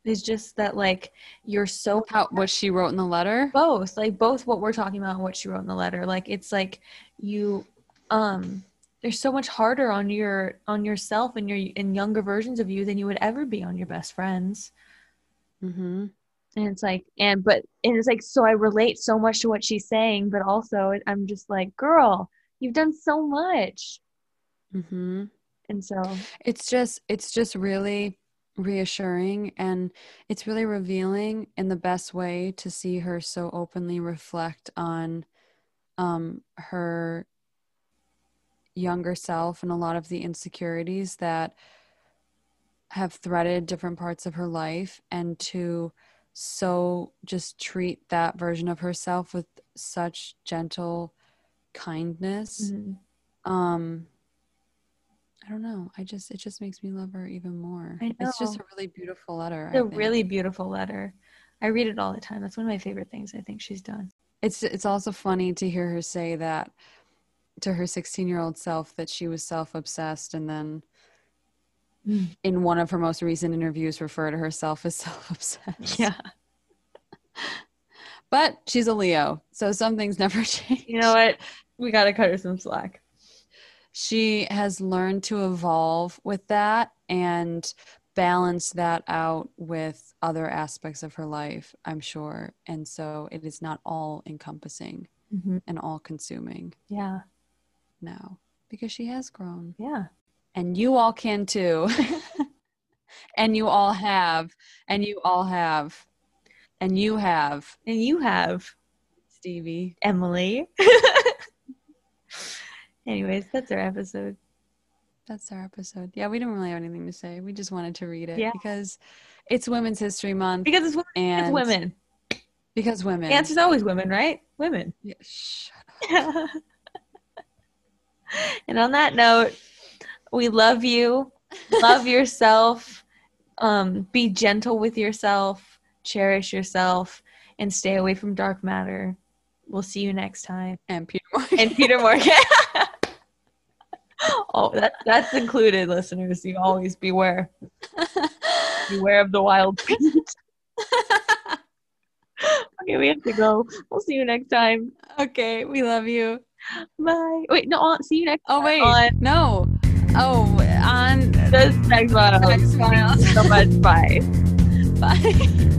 S2: It's just that like you're so
S1: How what she wrote in the letter?
S2: both like both what we're talking about and what she wrote in the letter like it's like you um there's so much harder on your on yourself and your in younger versions of you than you would ever be on your best friends
S1: Mm-hmm.
S3: And it's like, and but, and it's like, so I relate so much to what she's saying, but also I'm just like, girl, you've done so much.
S1: Mm-hmm.
S3: And so,
S1: It's just it's just really reassuring and it's really revealing in the best way to see her so openly reflect on um her younger self and a lot of the insecurities that have threaded different parts of her life and to so just treat that version of herself with such gentle kindness. Um i don't know i just it just makes me love her even more.
S2: I
S1: it's just a really beautiful letter
S2: it's
S1: I
S2: a
S1: think.
S2: really beautiful letter. I read it all the time that's one of my favorite things i think she's done.
S1: It's it's also funny to hear her say that to her 16 year old self that she was self obsessed and then
S2: Mm.
S1: in one of her most recent interviews refer to herself as (laughs) self obsessed
S2: yeah.
S1: But she's a leo so some things (laughs) never change
S2: you know what? We gotta cut her some slack
S1: she has learned to evolve with that and balance that out with other aspects of her life, I'm sure. And so it is not all encompassing mm-hmm. and all consuming
S2: yeah
S1: now because she has grown.
S2: yeah
S1: And you all can too. (laughs) and you all have. And you all have. And you have,
S2: and you have
S1: Stephee.
S2: emilie (laughs) anyways that's our episode
S1: That's our episode. Yeah, we didn't really have anything to say. We just wanted to read it
S2: Yeah.
S1: because it's Women's History Month.
S2: because it's,
S1: and
S2: it's women
S1: Because women.
S2: the answer's always women right women
S1: Yeah, shut up. (laughs)
S2: and on that note, we love you. Love (laughs) yourself. Um, be gentle with yourself. Cherish yourself, and stay away from dark matter. We'll see you next time.
S1: And Peter (laughs) Morgan.
S2: And Peter Morgan. (laughs) oh, that that's included, listeners. You always beware. (laughs) Beware of the wild beast. okay, we have to go. We'll see you next time.
S1: okay, we love you.
S3: bye. Wait, no, I'll see you next
S1: Oh wait,
S3: on
S1: no. Oh, on
S3: the Sex Files.
S1: Sex Files.
S3: So much. Bye.
S1: Bye.